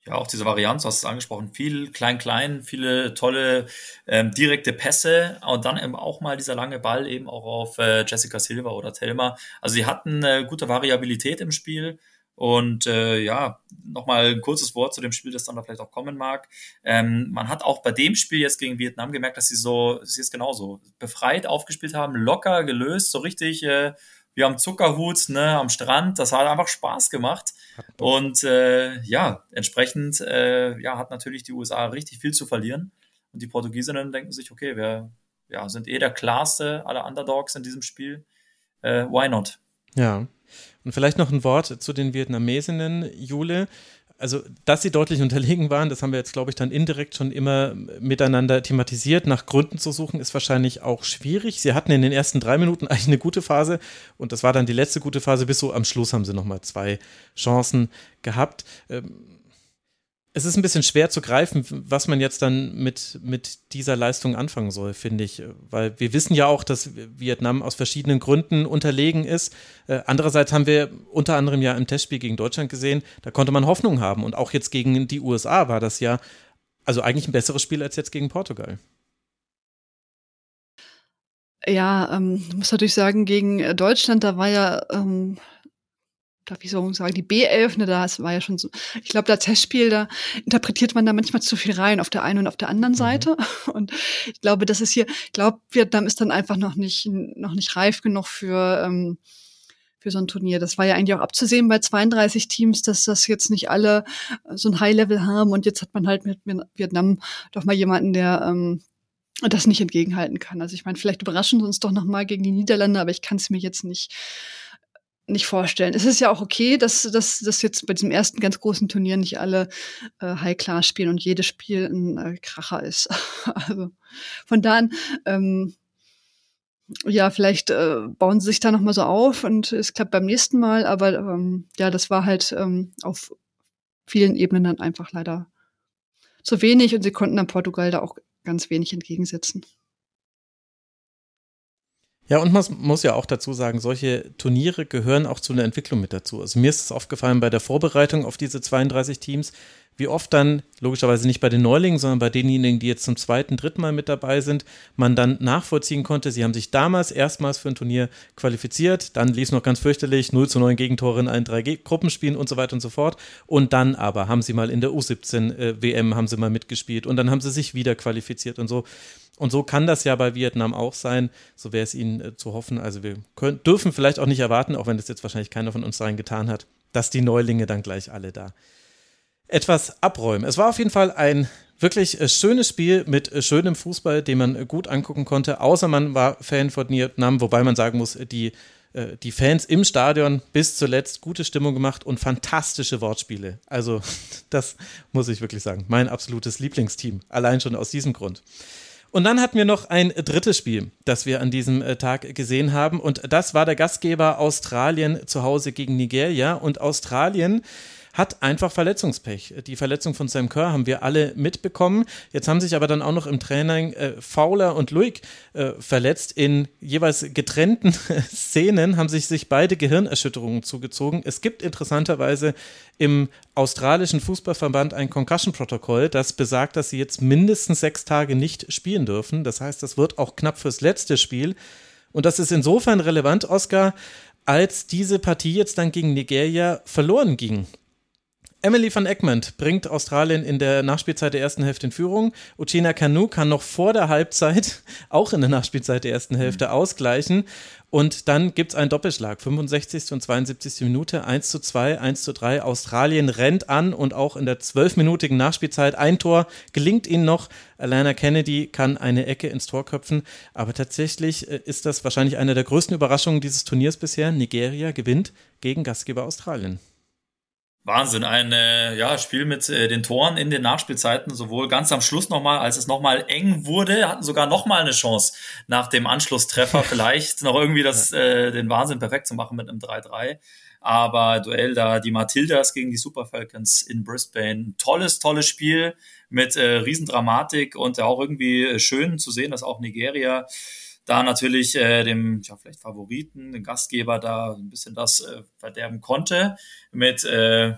Ja, auch diese Varianz, hast du angesprochen, viel klein-klein, viele tolle ähm, direkte Pässe und dann eben auch mal dieser lange Ball eben auch auf äh, Jessica Silva oder Thelma. Also sie hatten äh, gute Variabilität im Spiel und äh, ja, nochmal ein kurzes Wort zu dem Spiel, das dann da vielleicht auch kommen mag. Ähm, man hat auch bei dem Spiel jetzt gegen Vietnam gemerkt, dass sie so, sie ist genauso befreit aufgespielt haben, locker gelöst, so richtig äh, wie am Zuckerhut, ne, am Strand. Das hat einfach Spaß gemacht. Und äh, ja, entsprechend äh, ja, hat natürlich die USA richtig viel zu verlieren. Und die Portugiesinnen denken sich, okay, wir ja, sind eh der klarste aller Underdogs in diesem Spiel. Äh, why not? Ja. Und vielleicht noch ein Wort zu den Vietnamesinnen, Jule also, dass sie deutlich unterlegen waren, das haben wir jetzt, glaube ich, dann indirekt schon immer miteinander thematisiert. Nach Gründen zu suchen ist wahrscheinlich auch schwierig. Sie hatten in den ersten drei Minuten eigentlich eine gute Phase und das war dann die letzte gute Phase. Bis so am Schluss haben sie nochmal zwei Chancen gehabt. Ähm, es ist ein bisschen schwer zu greifen, was man jetzt dann mit, mit dieser Leistung anfangen soll, finde ich. Weil wir wissen ja auch, dass Vietnam aus verschiedenen Gründen unterlegen ist. Äh, andererseits haben wir unter anderem ja im Testspiel gegen Deutschland gesehen, da konnte man Hoffnung haben. Und auch jetzt gegen die USA war das ja also eigentlich ein besseres Spiel als jetzt gegen Portugal. Ja, ähm, muss natürlich sagen, gegen Deutschland, da war ja ähm, darf ich so sagen, die B11, ne, das war ja schon so, ich glaube, das Testspiel, da interpretiert man da manchmal zu viel rein auf der einen und auf der anderen mhm. Seite. Und ich glaube, das ist hier, ich glaube, Vietnam ist dann einfach noch nicht, noch nicht reif genug für, ähm, für so ein Turnier. Das war ja eigentlich auch abzusehen bei 32 Teams, dass das jetzt nicht alle so ein High-Level haben. Und jetzt hat man halt mit Vietnam doch mal jemanden, der ähm, das nicht entgegenhalten kann. Also ich meine, vielleicht überraschen sie uns doch noch mal gegen die Niederlande, aber ich kann es mir jetzt nicht nicht vorstellen. Es ist ja auch okay, dass, dass, dass jetzt bei diesem ersten ganz großen Turnier nicht alle äh, High-Class spielen und jedes Spiel ein äh, Kracher ist. also von da an, ähm, ja, vielleicht äh, bauen sie sich da nochmal so auf und es klappt beim nächsten Mal, aber ähm, ja, das war halt ähm, auf vielen Ebenen dann einfach leider zu wenig und sie konnten dann Portugal da auch ganz wenig entgegensetzen. Ja, und man muss ja auch dazu sagen, solche Turniere gehören auch zu einer Entwicklung mit dazu. Also mir ist es aufgefallen bei der Vorbereitung auf diese 32 Teams, wie oft dann, logischerweise nicht bei den Neulingen, sondern bei denjenigen, die jetzt zum zweiten, dritten Mal mit dabei sind, man dann nachvollziehen konnte, sie haben sich damals erstmals für ein Turnier qualifiziert, dann lief es noch ganz fürchterlich, 0 zu 9 Gegentore in allen drei Gruppenspielen und so weiter und so fort. Und dann aber haben sie mal in der U17 äh, WM haben sie mal mitgespielt und dann haben sie sich wieder qualifiziert und so. Und so kann das ja bei Vietnam auch sein. So wäre es ihnen äh, zu hoffen. Also wir können, dürfen vielleicht auch nicht erwarten, auch wenn das jetzt wahrscheinlich keiner von uns rein getan hat, dass die Neulinge dann gleich alle da etwas abräumen. Es war auf jeden Fall ein wirklich äh, schönes Spiel mit äh, schönem Fußball, den man gut angucken konnte, außer man war Fan von Vietnam, wobei man sagen muss, die, die Fans im Stadion bis zuletzt gute Stimmung gemacht und fantastische Wortspiele. Also das muss ich wirklich sagen. Mein absolutes Lieblingsteam, allein schon aus diesem Grund. Und dann hatten wir noch ein drittes Spiel, das wir an diesem Tag gesehen haben. Und das war der Gastgeber Australien zu Hause gegen Nigeria. Und Australien hat einfach Verletzungspech. Die Verletzung von Sam Kerr haben wir alle mitbekommen. Jetzt haben sich aber dann auch noch im Training äh, Fowler und Luik äh, verletzt. In jeweils getrennten Szenen haben sich, sich beide Gehirnerschütterungen zugezogen. Es gibt interessanterweise im australischen Fußballverband ein Concussion-Protokoll, das besagt, dass sie jetzt mindestens sechs Tage nicht spielen dürfen. Das heißt, das wird auch knapp fürs letzte Spiel. Und das ist insofern relevant, Oscar, als diese Partie jetzt dann gegen Nigeria verloren ging. Emily van Egmond bringt Australien in der Nachspielzeit der ersten Hälfte in Führung. Uchina Kanu kann noch vor der Halbzeit, auch in der Nachspielzeit der ersten Hälfte, ausgleichen. Und dann gibt es einen Doppelschlag. 65. und 72. Minute, 1 zu 2, 1 zu 3. Australien rennt an und auch in der zwölfminütigen Nachspielzeit ein Tor gelingt ihnen noch. Alana Kennedy kann eine Ecke ins Tor köpfen. Aber tatsächlich äh, ist das wahrscheinlich eine der größten Überraschungen dieses Turniers bisher. Nigeria gewinnt gegen Gastgeber Australien. Wahnsinn, ein äh, ja, Spiel mit äh, den Toren in den Nachspielzeiten, sowohl ganz am Schluss nochmal, als es nochmal eng wurde, hatten sogar nochmal eine Chance nach dem Anschlusstreffer vielleicht noch irgendwie das, äh, den Wahnsinn perfekt zu machen mit einem 3-3. Aber Duell da die Matildas gegen die Super Falcons in Brisbane. Tolles, tolles Spiel mit äh, Riesendramatik und auch irgendwie äh, schön zu sehen, dass auch Nigeria da natürlich äh, dem ja, vielleicht Favoriten, dem Gastgeber da ein bisschen das äh, verderben konnte. Mit äh,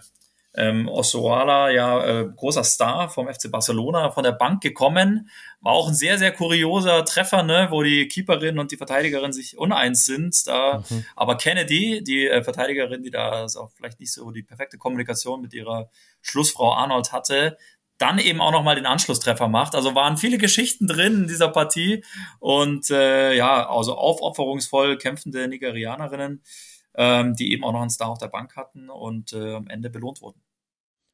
ähm, Osoala, ja, äh, großer Star vom FC Barcelona, von der Bank gekommen. War auch ein sehr, sehr kurioser Treffer, ne, wo die Keeperin und die Verteidigerin sich uneins sind. Da, mhm. Aber Kennedy, die äh, Verteidigerin, die da auch vielleicht nicht so die perfekte Kommunikation mit ihrer Schlussfrau Arnold hatte, dann eben auch nochmal den Anschlusstreffer macht. Also waren viele Geschichten drin in dieser Partie und äh, ja, also aufopferungsvoll kämpfende Nigerianerinnen, ähm, die eben auch noch einen Star auf der Bank hatten und äh, am Ende belohnt wurden.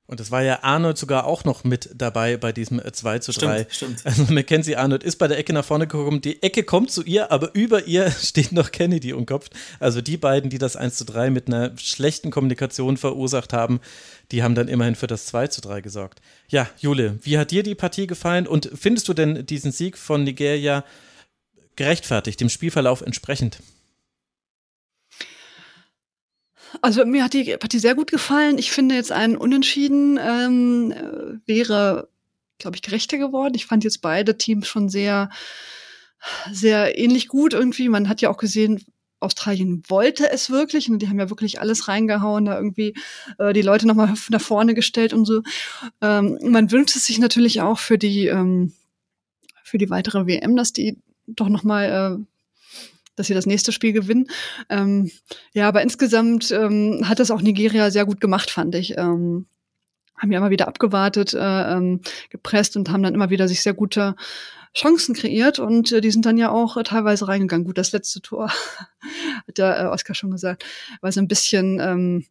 Und es war ja Arnold sogar auch noch mit dabei bei diesem 2 äh, zu 3. Stimmt, stimmt. Also Mackenzie Arnold ist bei der Ecke nach vorne gekommen, die Ecke kommt zu ihr, aber über ihr steht noch Kennedy umkopft. Also die beiden, die das 1 zu 3 mit einer schlechten Kommunikation verursacht haben, die haben dann immerhin für das 2 zu 3 gesorgt. Ja, Jule, wie hat dir die Partie gefallen und findest du denn diesen Sieg von Nigeria gerechtfertigt, dem Spielverlauf entsprechend? Also mir hat die Partie sehr gut gefallen. Ich finde jetzt ein Unentschieden ähm, wäre, glaube ich, gerechter geworden. Ich fand jetzt beide Teams schon sehr, sehr ähnlich gut irgendwie. Man hat ja auch gesehen, Australien wollte es wirklich und die haben ja wirklich alles reingehauen, da irgendwie äh, die Leute nochmal nach vorne gestellt und so. Ähm, man wünscht es sich natürlich auch für die ähm, für die weitere WM, dass die doch nochmal äh, dass sie das nächste Spiel gewinnen. Ähm, ja, aber insgesamt ähm, hat das auch Nigeria sehr gut gemacht, fand ich. Ähm, haben ja immer wieder abgewartet, äh, ähm, gepresst und haben dann immer wieder sich sehr gute Chancen kreiert und äh, die sind dann ja auch äh, teilweise reingegangen. Gut, das letzte Tor, hat der äh, Oskar schon gesagt, war so ein bisschen, ähm,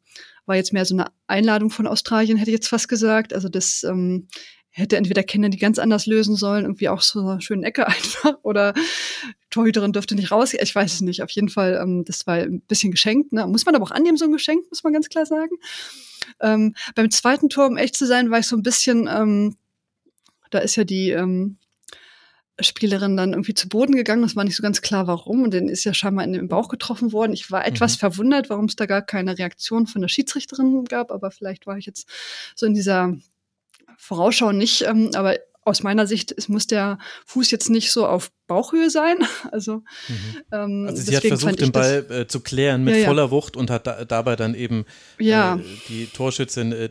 war jetzt mehr so eine Einladung von Australien, hätte ich jetzt fast gesagt. Also das ähm, hätte entweder Kennedy ganz anders lösen sollen, irgendwie auch so eine schöne Ecke einfach, oder Torhüterin dürfte nicht raus. Ich weiß es nicht. Auf jeden Fall, ähm, das war ein bisschen geschenkt. Ne? Muss man aber auch annehmen, so ein Geschenk, muss man ganz klar sagen. Ähm, beim zweiten Tor, um echt zu sein, war ich so ein bisschen, ähm, da ist ja die ähm, Spielerin dann irgendwie zu Boden gegangen. Das war nicht so ganz klar, warum. Und den ist ja scheinbar in den Bauch getroffen worden. Ich war etwas mhm. verwundert, warum es da gar keine Reaktion von der Schiedsrichterin gab. Aber vielleicht war ich jetzt so in dieser Vorausschau nicht. Ähm, aber aus meiner Sicht es muss der Fuß jetzt nicht so auf Bauchhöhe sein. Also, mhm. ähm, also sie hat versucht, den Ball äh, zu klären mit ja, ja. voller Wucht und hat da, dabei dann eben ja. äh, die Torschützin äh,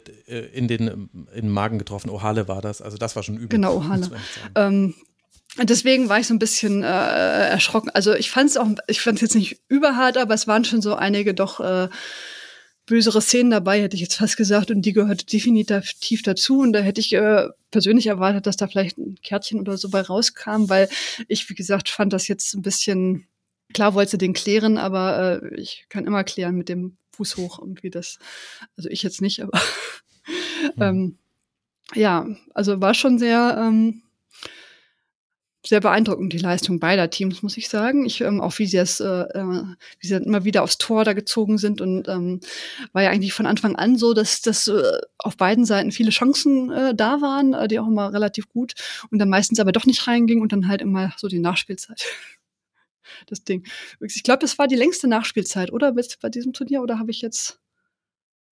in den, in den Magen getroffen. Ohale war das. Also das war schon übel. Genau, Ohale. Ähm, deswegen war ich so ein bisschen äh, erschrocken. Also ich fand es auch, ich fand es jetzt nicht überhart, aber es waren schon so einige doch äh, bösere Szenen dabei, hätte ich jetzt fast gesagt, und die gehört definitiv dazu. Und da hätte ich äh, persönlich erwartet, dass da vielleicht ein Kärtchen oder so bei rauskam, weil ich, wie gesagt, fand das jetzt ein bisschen, klar wollte den klären, aber äh, ich kann immer klären mit dem Fuß hoch irgendwie das. Also ich jetzt nicht, aber mhm. ähm, ja, also war schon sehr ähm, sehr beeindruckend, die Leistung beider Teams, muss ich sagen. Ich, ähm, auch wie sie es, äh, äh, wie sie immer wieder aufs Tor da gezogen sind und ähm, war ja eigentlich von Anfang an so, dass, dass äh, auf beiden Seiten viele Chancen äh, da waren, äh, die auch immer relativ gut und dann meistens aber doch nicht reinging und dann halt immer so die Nachspielzeit. das Ding. Ich glaube, das war die längste Nachspielzeit, oder? Bei diesem Turnier, oder habe ich jetzt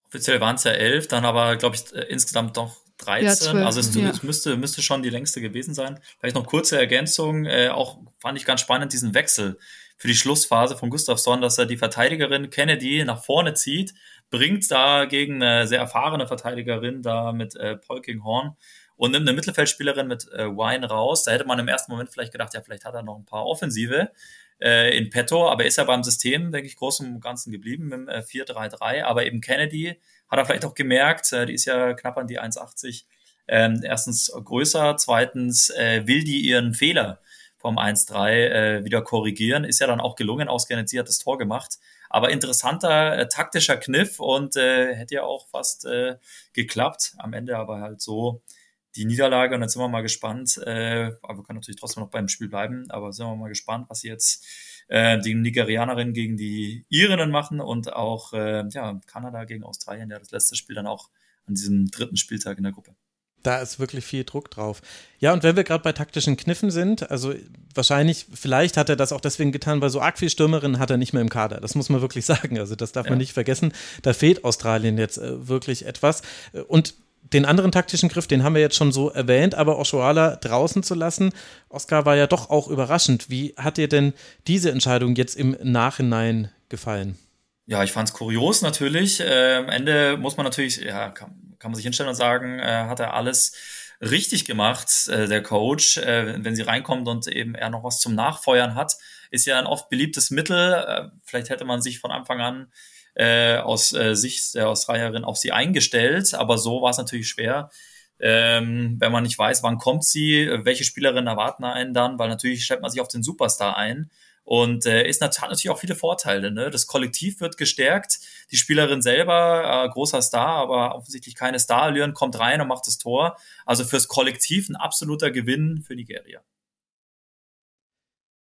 Offiziell waren es ja elf, dann aber, glaube ich, äh, insgesamt doch 13. Ja, also es, ja. es, müsste, müsste schon die längste gewesen sein. Vielleicht noch kurze Ergänzung. Äh, auch fand ich ganz spannend diesen Wechsel für die Schlussphase von Gustafsson, dass er die Verteidigerin Kennedy nach vorne zieht, bringt da gegen eine sehr erfahrene Verteidigerin da mit äh, Polkinghorn und nimmt eine Mittelfeldspielerin mit äh, Wine raus. Da hätte man im ersten Moment vielleicht gedacht, ja, vielleicht hat er noch ein paar Offensive äh, in petto, aber ist ja beim System, denke ich, groß und ganzen geblieben mit äh, 4-3-3. Aber eben Kennedy hat er vielleicht auch gemerkt, äh, die ist ja knapp an die 1,80. Ähm, erstens größer, zweitens äh, will die ihren Fehler vom 1-3 äh, wieder korrigieren. Ist ja dann auch gelungen, ausgerechnet sie hat das Tor gemacht. Aber interessanter äh, taktischer Kniff und äh, hätte ja auch fast äh, geklappt. Am Ende aber halt so die Niederlage und jetzt sind wir mal gespannt. Äh, aber wir können natürlich trotzdem noch beim Spiel bleiben, aber sind wir mal gespannt, was sie jetzt äh, die Nigerianerinnen gegen die Irinnen machen und auch äh, ja, Kanada gegen Australien, ja das letzte Spiel dann auch an diesem dritten Spieltag in der Gruppe. Da ist wirklich viel Druck drauf. Ja, und wenn wir gerade bei taktischen Kniffen sind, also wahrscheinlich, vielleicht hat er das auch deswegen getan, weil so arg viel Stürmerinnen hat er nicht mehr im Kader. Das muss man wirklich sagen. Also das darf ja. man nicht vergessen. Da fehlt Australien jetzt äh, wirklich etwas. Und den anderen taktischen Griff, den haben wir jetzt schon so erwähnt, aber Oshoala draußen zu lassen, Oscar war ja doch auch überraschend. Wie hat dir denn diese Entscheidung jetzt im Nachhinein gefallen? Ja, ich fand es kurios natürlich. Äh, am Ende muss man natürlich, ja, kann, kann man sich hinstellen und sagen, äh, hat er alles richtig gemacht, äh, der Coach, äh, wenn sie reinkommt und eben er noch was zum Nachfeuern hat, ist ja ein oft beliebtes Mittel. Äh, vielleicht hätte man sich von Anfang an äh, aus äh, Sicht der Australierin auf sie eingestellt, aber so war es natürlich schwer. Ähm, wenn man nicht weiß, wann kommt sie, welche Spielerinnen erwarten einen dann, weil natürlich stellt man sich auf den Superstar ein Und äh, ist hat natürlich auch viele Vorteile. Ne? Das Kollektiv wird gestärkt. Die Spielerin selber, äh, großer Star, aber offensichtlich keine Starallüren, kommt rein und macht das Tor. Also fürs Kollektiv ein absoluter Gewinn für Nigeria.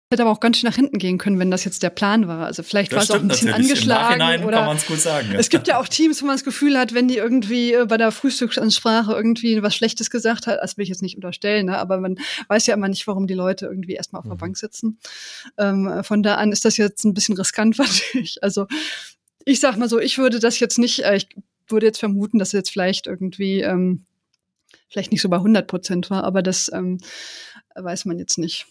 Hätte aber auch ganz schön nach hinten gehen können, wenn das jetzt der Plan war. Also vielleicht war es auch ein bisschen natürlich. angeschlagen. Oder kann man es gut sagen. Ja. Es gibt ja auch Teams, wo man das Gefühl hat, wenn die irgendwie äh, bei der Frühstücksansprache irgendwie was Schlechtes gesagt hat, das will ich jetzt nicht unterstellen, ne? aber man weiß ja immer nicht, warum die Leute irgendwie erstmal auf mhm. der Bank sitzen. Ähm, von da an ist das jetzt ein bisschen riskant, fand ich. Also ich sag mal so, ich würde das jetzt nicht, äh, ich würde jetzt vermuten, dass es jetzt vielleicht irgendwie ähm, vielleicht nicht so bei 100 Prozent war, aber das ähm, weiß man jetzt nicht.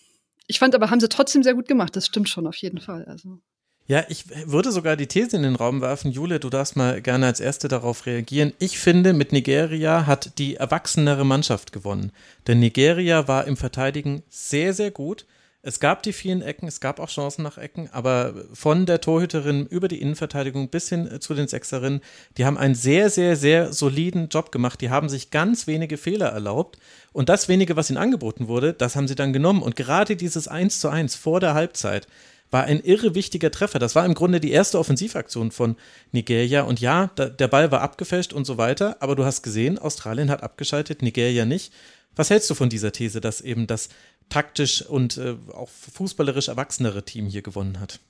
Ich fand aber, haben sie trotzdem sehr gut gemacht. Das stimmt schon auf jeden Fall. Also. Ja, ich würde sogar die These in den Raum werfen. Jule, du darfst mal gerne als Erste darauf reagieren. Ich finde, mit Nigeria hat die erwachsenere Mannschaft gewonnen. Denn Nigeria war im Verteidigen sehr, sehr gut. Es gab die vielen Ecken, es gab auch Chancen nach Ecken, aber von der Torhüterin über die Innenverteidigung bis hin zu den Sechserinnen, die haben einen sehr, sehr, sehr soliden Job gemacht. Die haben sich ganz wenige Fehler erlaubt. Und das wenige, was ihnen angeboten wurde, das haben sie dann genommen. Und gerade dieses 1 zu 1 vor der Halbzeit war ein irre wichtiger Treffer. Das war im Grunde die erste Offensivaktion von Nigeria. Und ja, da, der Ball war abgefälscht und so weiter. Aber du hast gesehen, Australien hat abgeschaltet, Nigeria nicht. Was hältst du von dieser These, dass eben das taktisch und äh, auch fußballerisch erwachsenere Team hier gewonnen hat?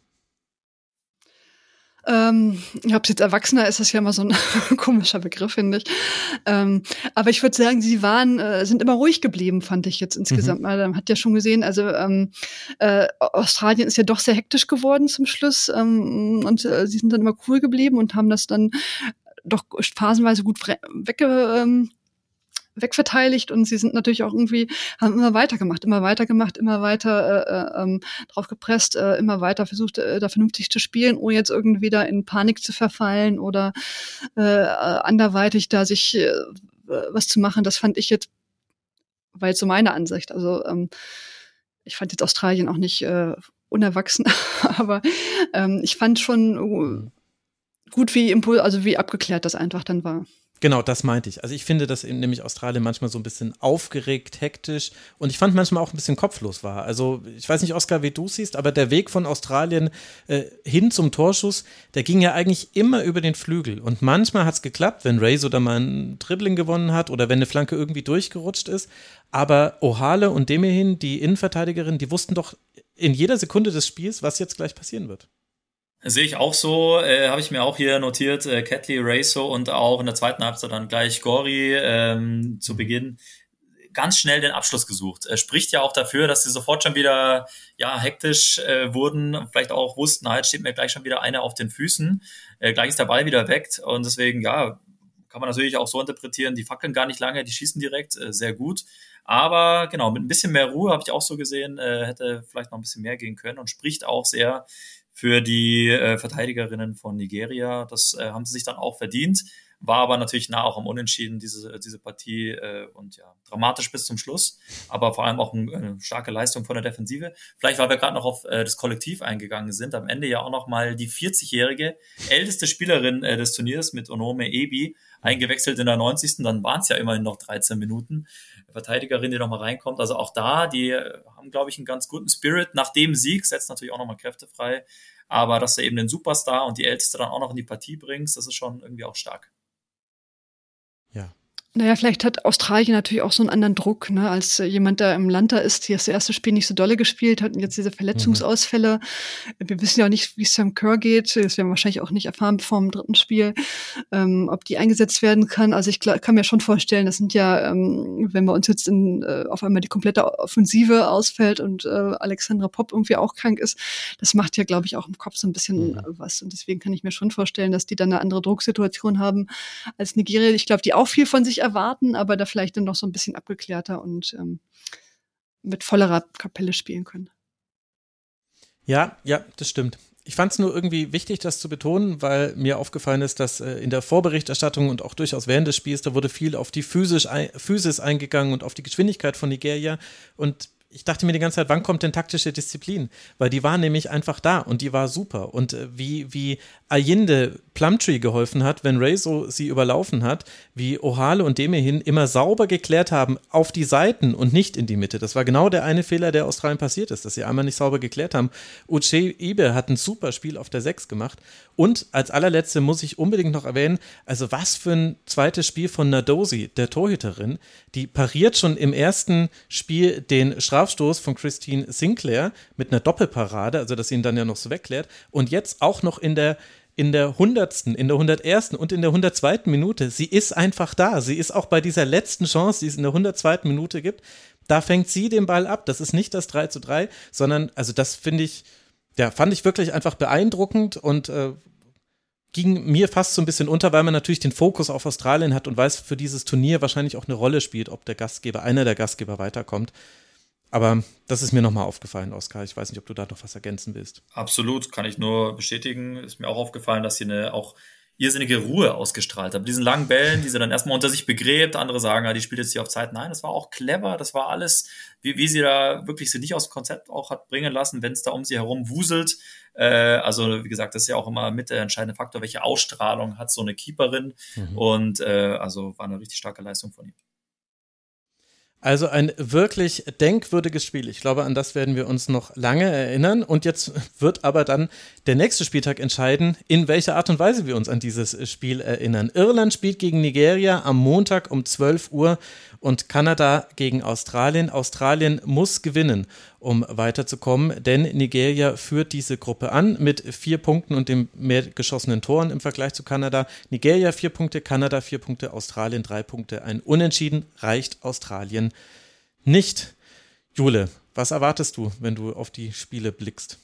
Ähm, ich habe jetzt Erwachsener, ist das ja immer so ein komischer Begriff, finde ich. Ähm, aber ich würde sagen, sie waren, äh, sind immer ruhig geblieben, fand ich jetzt insgesamt. Mhm. Man hat ja schon gesehen, also ähm, äh, Australien ist ja doch sehr hektisch geworden zum Schluss ähm, und äh, sie sind dann immer cool geblieben und haben das dann doch phasenweise gut wegge ähm, wegverteiligt und sie sind natürlich auch irgendwie, haben immer weitergemacht, immer weitergemacht, immer weiter äh, äh, ähm, drauf gepresst, äh, immer weiter versucht, äh, da vernünftig zu spielen, ohne jetzt irgendwie da in Panik zu verfallen oder äh, anderweitig da sich äh, was zu machen. Das fand ich jetzt, war jetzt so meine Ansicht. Also ähm, ich fand jetzt Australien auch nicht äh, unerwachsen, aber ähm, ich fand schon gut, wie Impuls, also wie abgeklärt das einfach dann war. Genau, das meinte ich. Also ich finde, dass nämlich Australien manchmal so ein bisschen aufgeregt, hektisch und ich fand manchmal auch ein bisschen kopflos war. Also ich weiß nicht, Oskar, wie du siehst, aber der Weg von Australien äh, hin zum Torschuss, der ging ja eigentlich immer über den Flügel. Und manchmal hat es geklappt, wenn Ray so da mal ein Dribbling gewonnen hat oder wenn eine Flanke irgendwie durchgerutscht ist. Aber Ohale und Demehin, die Innenverteidigerin, die wussten doch in jeder Sekunde des Spiels, was jetzt gleich passieren wird. Sehe ich auch so, äh, habe ich mir auch hier notiert, äh, Catley Raso und auch in der zweiten Halbzeit dann gleich Gori ähm, zu Beginn ganz schnell den Abschluss gesucht. Er spricht ja auch dafür, dass sie sofort schon wieder ja hektisch äh, wurden, vielleicht auch wussten, halt steht mir gleich schon wieder einer auf den Füßen, äh, gleich ist der Ball wieder weg und deswegen ja kann man natürlich auch so interpretieren, die fackeln gar nicht lange, die schießen direkt, äh, sehr gut. Aber genau, mit ein bisschen mehr Ruhe habe ich auch so gesehen, äh, hätte vielleicht noch ein bisschen mehr gehen können und spricht auch sehr für die äh, Verteidigerinnen von Nigeria. Das äh, haben sie sich dann auch verdient. War aber natürlich nah auch am Unentschieden, diese, diese Partie. Äh, und ja, dramatisch bis zum Schluss. Aber vor allem auch ein, eine starke Leistung von der Defensive. Vielleicht, weil wir gerade noch auf äh, das Kollektiv eingegangen sind. Am Ende ja auch noch mal die 40-jährige älteste Spielerin äh, des Turniers mit Onome Ebi eingewechselt in der 90. Dann waren es ja immerhin noch 13 Minuten. Verteidigerin, die noch mal reinkommt. Also auch da, die äh, haben, glaube ich, einen ganz guten Spirit. Nach dem Sieg setzt natürlich auch noch mal Kräfte frei. Aber dass du eben den Superstar und die Älteste dann auch noch in die Partie bringst, das ist schon irgendwie auch stark. Naja, vielleicht hat Australien natürlich auch so einen anderen Druck, ne, als äh, jemand, der im Land da ist, die das erste Spiel nicht so dolle gespielt hat und jetzt diese Verletzungsausfälle. Mhm. Wir wissen ja auch nicht, wie Sam Kerr geht. Das werden wir wahrscheinlich auch nicht erfahren vor dem dritten Spiel, ähm, ob die eingesetzt werden kann. Also ich kann mir schon vorstellen, das sind ja, ähm, wenn wir uns jetzt in, äh, auf einmal die komplette Offensive ausfällt und äh, Alexandra Popp irgendwie auch krank ist, das macht ja, glaube ich, auch im Kopf so ein bisschen mhm. was. Und deswegen kann ich mir schon vorstellen, dass die dann eine andere Drucksituation haben als Nigeria. Ich glaube, die auch viel von sich erwarten, aber da vielleicht dann noch so ein bisschen abgeklärter und ähm, mit vollerer Kapelle spielen können. Ja, ja, das stimmt. Ich fand es nur irgendwie wichtig, das zu betonen, weil mir aufgefallen ist, dass äh, in der Vorberichterstattung und auch durchaus während des Spiels, da wurde viel auf die Physis eingegangen und auf die Geschwindigkeit von Nigeria. Und ich dachte mir die ganze Zeit, wann kommt denn taktische Disziplin? Weil die war nämlich einfach da und die war super. Und äh, wie, wie Allende Plumtree geholfen hat, wenn Rezo sie überlaufen hat, wie Ohale und Demehin immer sauber geklärt haben auf die Seiten und nicht in die Mitte. Das war genau der eine Fehler, der Australien passiert ist, dass sie einmal nicht sauber geklärt haben. Uche Ibe hat ein super Spiel auf der 6 gemacht. Und als allerletzte muss ich unbedingt noch erwähnen, also was für ein zweites Spiel von Nadosi, der Torhüterin, die pariert schon im ersten Spiel den Strafstoß von Christine Sinclair mit einer Doppelparade, also dass sie ihn dann ja noch so wegklärt. Und jetzt auch noch in der in der hundertsten, in der hundertersten und in der hundertzweiten Minute. Sie ist einfach da. Sie ist auch bei dieser letzten Chance, die es in der hundertzweiten Minute gibt. Da fängt sie den Ball ab. Das ist nicht das 3 zu 3, sondern, also das finde ich, ja, fand ich wirklich einfach beeindruckend und äh, ging mir fast so ein bisschen unter, weil man natürlich den Fokus auf Australien hat und weiß, für dieses Turnier wahrscheinlich auch eine Rolle spielt, ob der Gastgeber, einer der Gastgeber weiterkommt. Aber das ist mir nochmal aufgefallen, Oskar. Ich weiß nicht, ob du da noch was ergänzen willst. Absolut, kann ich nur bestätigen. Ist mir auch aufgefallen, dass sie eine auch irrsinnige Ruhe ausgestrahlt hat. Mit diesen langen Bällen, die sie dann erstmal unter sich begräbt. Andere sagen, ja, die spielt jetzt hier auf Zeit. Nein, das war auch clever. Das war alles, wie, wie sie da wirklich sie nicht aus dem Konzept auch hat bringen lassen, wenn es da um sie herum wuselt. Äh, also, wie gesagt, das ist ja auch immer mit der entscheidende Faktor, welche Ausstrahlung hat so eine Keeperin. Mhm. Und äh, also war eine richtig starke Leistung von ihm. Also ein wirklich denkwürdiges Spiel. Ich glaube, an das werden wir uns noch lange erinnern. Und jetzt wird aber dann der nächste Spieltag entscheiden, in welcher Art und Weise wir uns an dieses Spiel erinnern. Irland spielt gegen Nigeria am Montag um 12 Uhr und Kanada gegen Australien. Australien muss gewinnen, um weiterzukommen, denn Nigeria führt diese Gruppe an mit vier Punkten und dem mehr geschossenen Toren im Vergleich zu Kanada. Nigeria vier Punkte, Kanada vier Punkte, Australien drei Punkte. Ein Unentschieden reicht Australien nicht. Jule, was erwartest du, wenn du auf die Spiele blickst?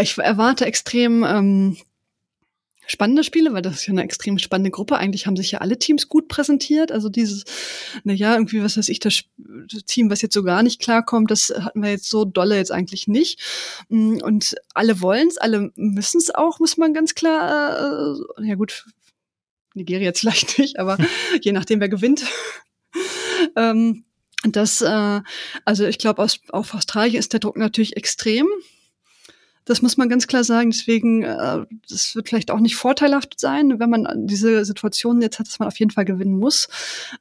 Ich erwarte extrem ähm, spannende Spiele, weil das ist ja eine extrem spannende Gruppe. Eigentlich haben sich ja alle Teams gut präsentiert. Also dieses, na ja, irgendwie, was weiß ich, das Team, was jetzt so gar nicht klarkommt, das hatten wir jetzt so dolle jetzt eigentlich nicht. Mm, und alle wollen es, alle müssen es auch, muss man ganz klar, äh, ja gut, Nigeria jetzt vielleicht nicht, aber je nachdem, wer gewinnt. ähm, das, äh, also ich glaube, auf Australien ist der Druck natürlich extrem. Das muss man ganz klar sagen. Deswegen, äh, das wird vielleicht auch nicht vorteilhaft sein, wenn man diese Situation jetzt hat, dass man auf jeden Fall gewinnen muss.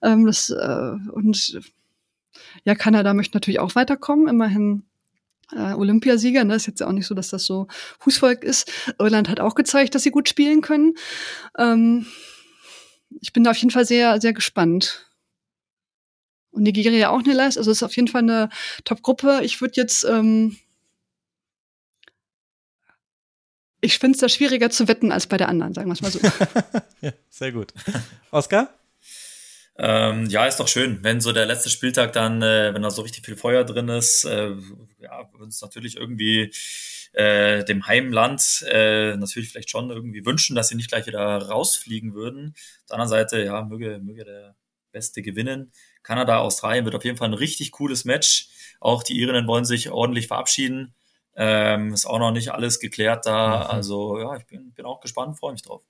Ähm, das, äh, und ja, Kanada möchte natürlich auch weiterkommen. Immerhin äh, Olympiasieger. Ne? Ist jetzt auch nicht so, dass das so Fußvolk ist. Irland hat auch gezeigt, dass sie gut spielen können. Ähm, ich bin da auf jeden Fall sehr, sehr gespannt. Und Nigeria auch eine Leistung. Also es ist auf jeden Fall eine Top-Gruppe. Ich würde jetzt ähm, ich finde es da schwieriger zu wetten als bei der anderen, sagen wir es mal so. ja, sehr gut. Oskar? Ähm, ja, ist doch schön, wenn so der letzte Spieltag dann, äh, wenn da so richtig viel Feuer drin ist, äh, ja, würden es natürlich irgendwie äh, dem Heimland äh, natürlich vielleicht schon irgendwie wünschen, dass sie nicht gleich wieder rausfliegen würden. Auf der anderen Seite, ja, möge, möge der Beste gewinnen. Kanada, Australien wird auf jeden Fall ein richtig cooles Match. Auch die Irinnen wollen sich ordentlich verabschieden. Ähm, ist auch noch nicht alles geklärt da. Mhm. Also ja, ich bin, bin auch gespannt, freue mich drauf.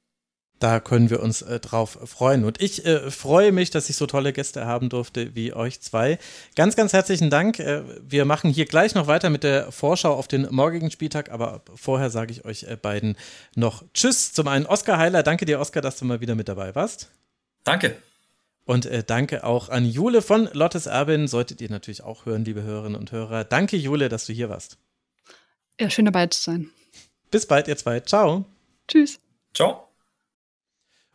Da können wir uns äh, drauf freuen. Und ich äh, freue mich, dass ich so tolle Gäste haben durfte wie euch zwei. Ganz, ganz herzlichen Dank. Äh, wir machen hier gleich noch weiter mit der Vorschau auf den morgigen Spieltag, aber vorher sage ich euch äh, beiden noch Tschüss. Zum einen Oskar Heiler. Danke dir, Oskar, dass du mal wieder mit dabei warst. Danke. Und äh, danke auch an Jule von Lottes Erbin. Solltet ihr natürlich auch hören, liebe Hörerinnen und Hörer. Danke, Jule, dass du hier warst. Ja, schön dabei zu sein. Bis bald, ihr zwei. Ciao. Tschüss. Ciao.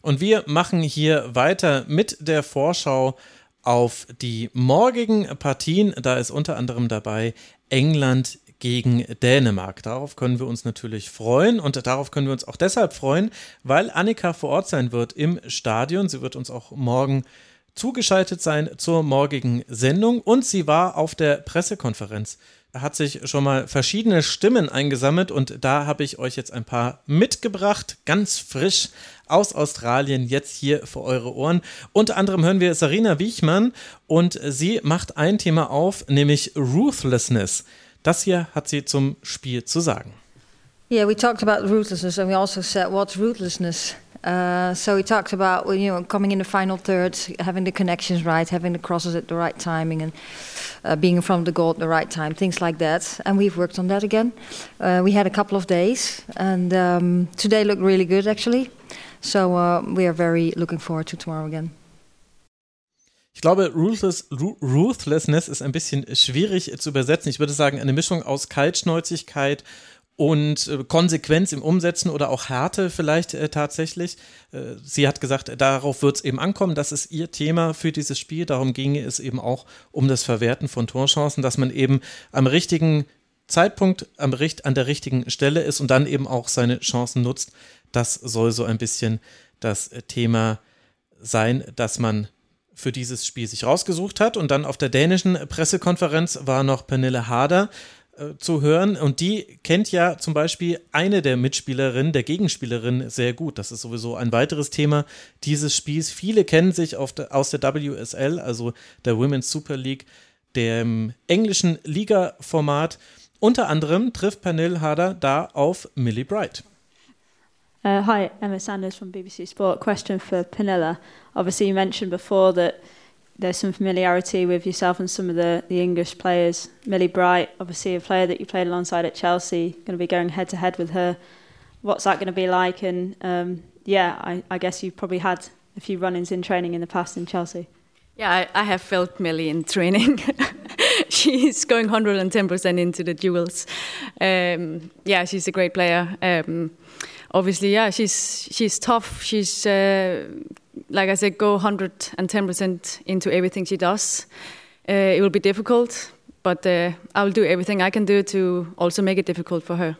Und wir machen hier weiter mit der Vorschau auf die morgigen Partien. Da ist unter anderem dabei England gegen Dänemark. Darauf können wir uns natürlich freuen und darauf können wir uns auch deshalb freuen, weil Annika vor Ort sein wird im Stadion. Sie wird uns auch morgen zugeschaltet sein zur morgigen Sendung und sie war auf der Pressekonferenz hat sich schon mal verschiedene Stimmen eingesammelt und da habe ich euch jetzt ein paar mitgebracht, ganz frisch aus Australien, jetzt hier für eure Ohren. Unter anderem hören wir Sarina Wiechmann und sie macht ein Thema auf, nämlich Ruthlessness. Das hier hat sie zum Spiel zu sagen. Yeah, we talked about ruthlessness and we also said what's ruthlessness. Uh, so he talked about you know coming in the final third, having the connections right, having the crosses at the right timing, and uh, being in front of the goal at the right time, things like that. And we've worked on that again. Uh, we had a couple of days, and um, today looked really good actually. So uh, we are very looking forward to tomorrow again. Ich glaube, Ruthless, Ruthlessness ist ein bisschen schwierig zu übersetzen. Ich würde sagen, eine Mischung aus Kaltschnäuzigkeit und äh, Konsequenz im Umsetzen oder auch Härte vielleicht äh, tatsächlich. Äh, sie hat gesagt, darauf wird es eben ankommen. Das ist ihr Thema für dieses Spiel. Darum ginge es eben auch um das Verwerten von Torchancen, dass man eben am richtigen Zeitpunkt am, an der richtigen Stelle ist und dann eben auch seine Chancen nutzt. Das soll so ein bisschen das äh, Thema sein, dass man für dieses Spiel sich rausgesucht hat. Und dann auf der dänischen Pressekonferenz war noch Pernille Harder äh, zu hören. Und die kennt ja zum Beispiel eine der Mitspielerinnen, der Gegenspielerin sehr gut. Das ist sowieso ein weiteres Thema dieses Spiels. Viele kennen sich der, aus der WSL, also der Women's Super League, dem englischen Liga-Format. Unter anderem trifft Pernille Harder da auf Millie Bright. Uh, hi, Emma Sanders from BBC Sport. Question for Pernille. Obviously, you mentioned before that there's some familiarity with yourself and some of the, the English players. Millie Bright, obviously a player that you played alongside at Chelsea, going to be going head to head with her. What's that going to be like? And um, yeah, I, I, guess you've probably had a few run ins in training in the past in Chelsea. Yeah, I, I have felt Millie in training. she's going 110% into the duels. Um, yeah, she's a great player. Um, obviously, yeah, she's she's tough. She's uh, like I said, go 110% into everything she does. Uh, it will be difficult, but uh, I will do everything I can do to also make it difficult for her.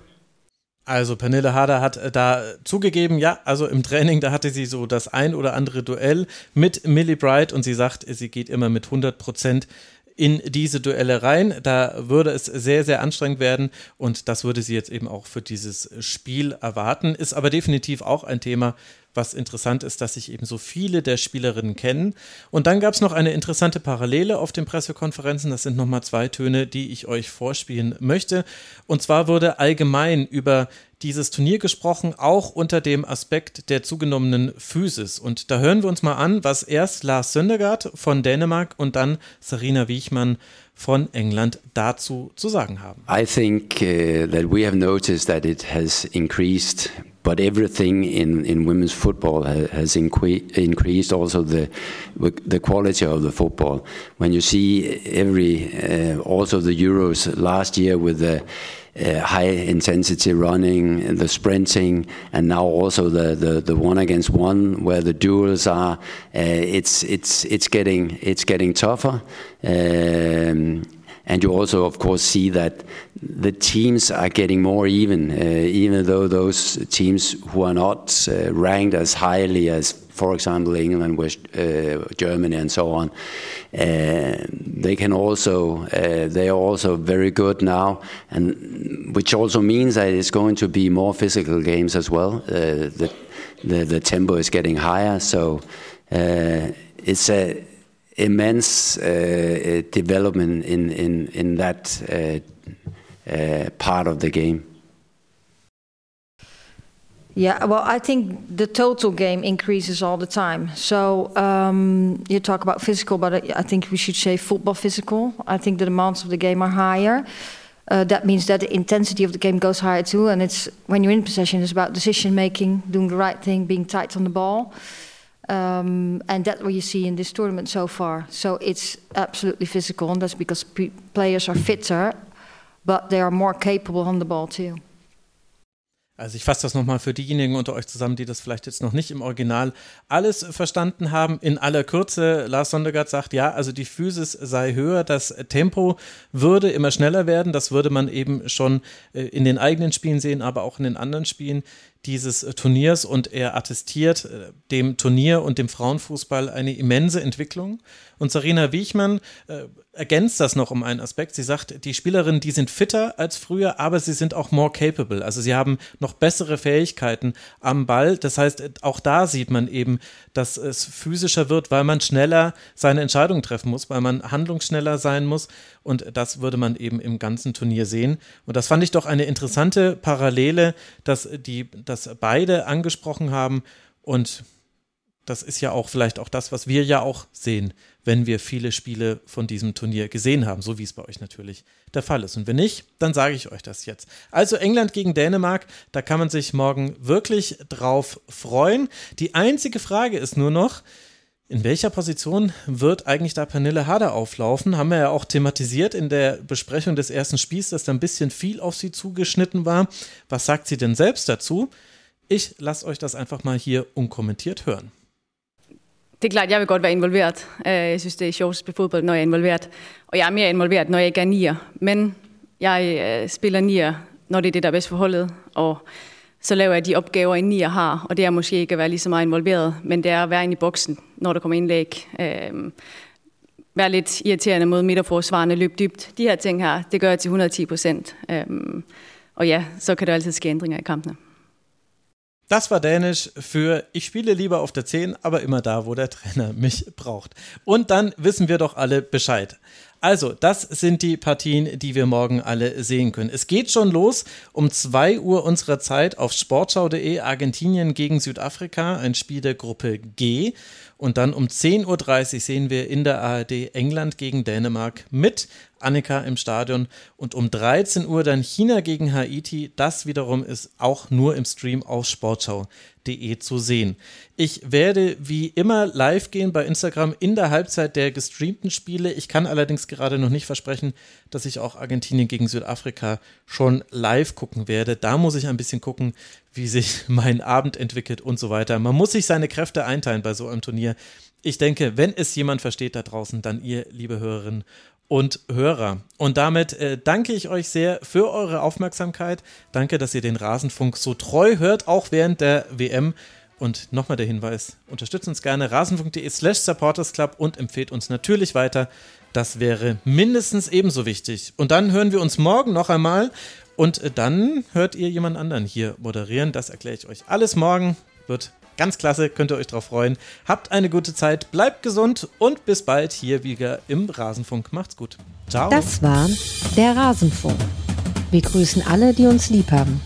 Also Pernille Harder hat äh, da zugegeben, ja, also im Training, da hatte sie so das ein oder andere Duell mit Millie Bright und sie sagt, sie geht immer mit 100 Prozent in diese Duelle rein. Da würde es sehr, sehr anstrengend werden und das würde sie jetzt eben auch für dieses Spiel erwarten. Ist aber definitiv auch ein Thema, was interessant ist, dass sich eben so viele der Spielerinnen kennen. Und dann gab es noch eine interessante Parallele auf den Pressekonferenzen. Das sind nochmal zwei Töne, die ich euch vorspielen möchte. Und zwar wurde allgemein über dieses Turnier gesprochen, auch unter dem Aspekt der zugenommenen Physis. Und da hören wir uns mal an, was erst Lars Söndergaard von Dänemark und dann Sarina Wiechmann von England dazu zu sagen haben. I think uh, that we have noticed that it has increased but everything in, in women's football has increased also the the quality of the football when you see every uh, also the euros last year with the uh, high intensity running, the sprinting, and now also the, the, the one against one where the duels are. Uh, it's it's it's getting it's getting tougher. Um, and you also, of course, see that the teams are getting more even, uh, even though those teams who are not uh, ranked as highly as, for example, England, West, uh, Germany, and so on, uh, they can also uh, they are also very good now, and which also means that it's going to be more physical games as well. Uh, the, the the tempo is getting higher, so it's a immense uh, development in in in that uh, uh, part of the game. Yeah, well, I think the total game increases all the time. So um, you talk about physical, but I think we should say football physical. I think the demands of the game are higher. Uh, that means that the intensity of the game goes higher too. And it's when you're in possession, it's about decision making, doing the right thing, being tight on the ball. Um, and that's what you see in this tournament so far. So it's absolutely physical, and that's because players are fitter, but they are more capable on the ball too. Also ich fasse das nochmal für diejenigen unter euch zusammen, die das vielleicht jetzt noch nicht im Original alles verstanden haben. In aller Kürze, Lars Sondergaard sagt, ja, also die Physis sei höher, das Tempo würde immer schneller werden. Das würde man eben schon äh, in den eigenen Spielen sehen, aber auch in den anderen Spielen dieses Turniers und er attestiert äh, dem Turnier und dem Frauenfußball eine immense Entwicklung. Und Sarina Wiechmann äh, ergänzt das noch um einen Aspekt. Sie sagt, die Spielerinnen, die sind fitter als früher, aber sie sind auch more capable. Also sie haben noch bessere Fähigkeiten am Ball. Das heißt, auch da sieht man eben, dass es physischer wird, weil man schneller seine Entscheidung treffen muss, weil man handlungsschneller sein muss. Und das würde man eben im ganzen Turnier sehen. Und das fand ich doch eine interessante Parallele, dass die, dass beide angesprochen haben Und das ist ja auch vielleicht auch das, was wir ja auch sehen, wenn wir viele Spiele von diesem Turnier gesehen haben, so wie es bei euch natürlich der Fall ist. Und wenn nicht, dann sage ich euch das jetzt. Also England gegen Dänemark, da kann man sich morgen wirklich drauf freuen. Die einzige Frage ist nur noch, in welcher Position wird eigentlich da Pernille Harder auflaufen? Haben wir ja auch thematisiert in der Besprechung des ersten Spiels, dass da ein bisschen viel auf sie zugeschnitten war. Was sagt sie denn selbst dazu? Ich lasse euch das einfach mal hier unkommentiert hören. Det er klart, jeg vil godt være involveret. Jeg synes, det er sjovt spille fodbold, når jeg er involveret. Og jeg er mere involveret, når jeg ikke er nier. Men jeg spiller nier, når det er det, der er bedst for holdet. Og så laver jeg de opgaver, en nier har. Og det er måske ikke at være lige så meget involveret, men det er at være inde i boksen, når der kommer indlæg. Øh, være lidt irriterende mod midterforsvarende, løbe dybt. De her ting her, det gør jeg til 110 procent. Øh, og ja, så kan der altid ske ændringer i kampene. Das war Dänisch für Ich spiele lieber auf der 10, aber immer da, wo der Trainer mich braucht. Und dann wissen wir doch alle Bescheid. Also, das sind die Partien, die wir morgen alle sehen können. Es geht schon los um 2 Uhr unserer Zeit auf sportschau.de Argentinien gegen Südafrika, ein Spiel der Gruppe G. Und dann um 10.30 Uhr sehen wir in der ARD England gegen Dänemark mit Annika im Stadion. Und um 13 Uhr dann China gegen Haiti. Das wiederum ist auch nur im Stream auf sportschau.de zu sehen. Ich werde wie immer live gehen bei Instagram in der Halbzeit der gestreamten Spiele. Ich kann allerdings gerade noch nicht versprechen, dass ich auch Argentinien gegen Südafrika schon live gucken werde. Da muss ich ein bisschen gucken, wie sich mein Abend entwickelt und so weiter. Man muss sich seine Kräfte einteilen bei so einem Turnier. Ich denke, wenn es jemand versteht da draußen, dann ihr, liebe Hörerinnen und Hörer. Und damit äh, danke ich euch sehr für eure Aufmerksamkeit. Danke, dass ihr den Rasenfunk so treu hört, auch während der WM. Und nochmal der Hinweis, unterstützt uns gerne rasenfunk.de slash supportersclub und empfehlt uns natürlich weiter. Das wäre mindestens ebenso wichtig. Und dann hören wir uns morgen noch einmal und äh, dann hört ihr jemand anderen hier moderieren. Das erkläre ich euch alles morgen. Wird ganz klasse, könnt ihr euch drauf freuen. Habt eine gute Zeit, bleibt gesund und bis bald hier wieder im Rasenfunk. Macht's gut. Ciao. Das war der Rasenfunk. Wir grüßen alle, die uns lieb haben.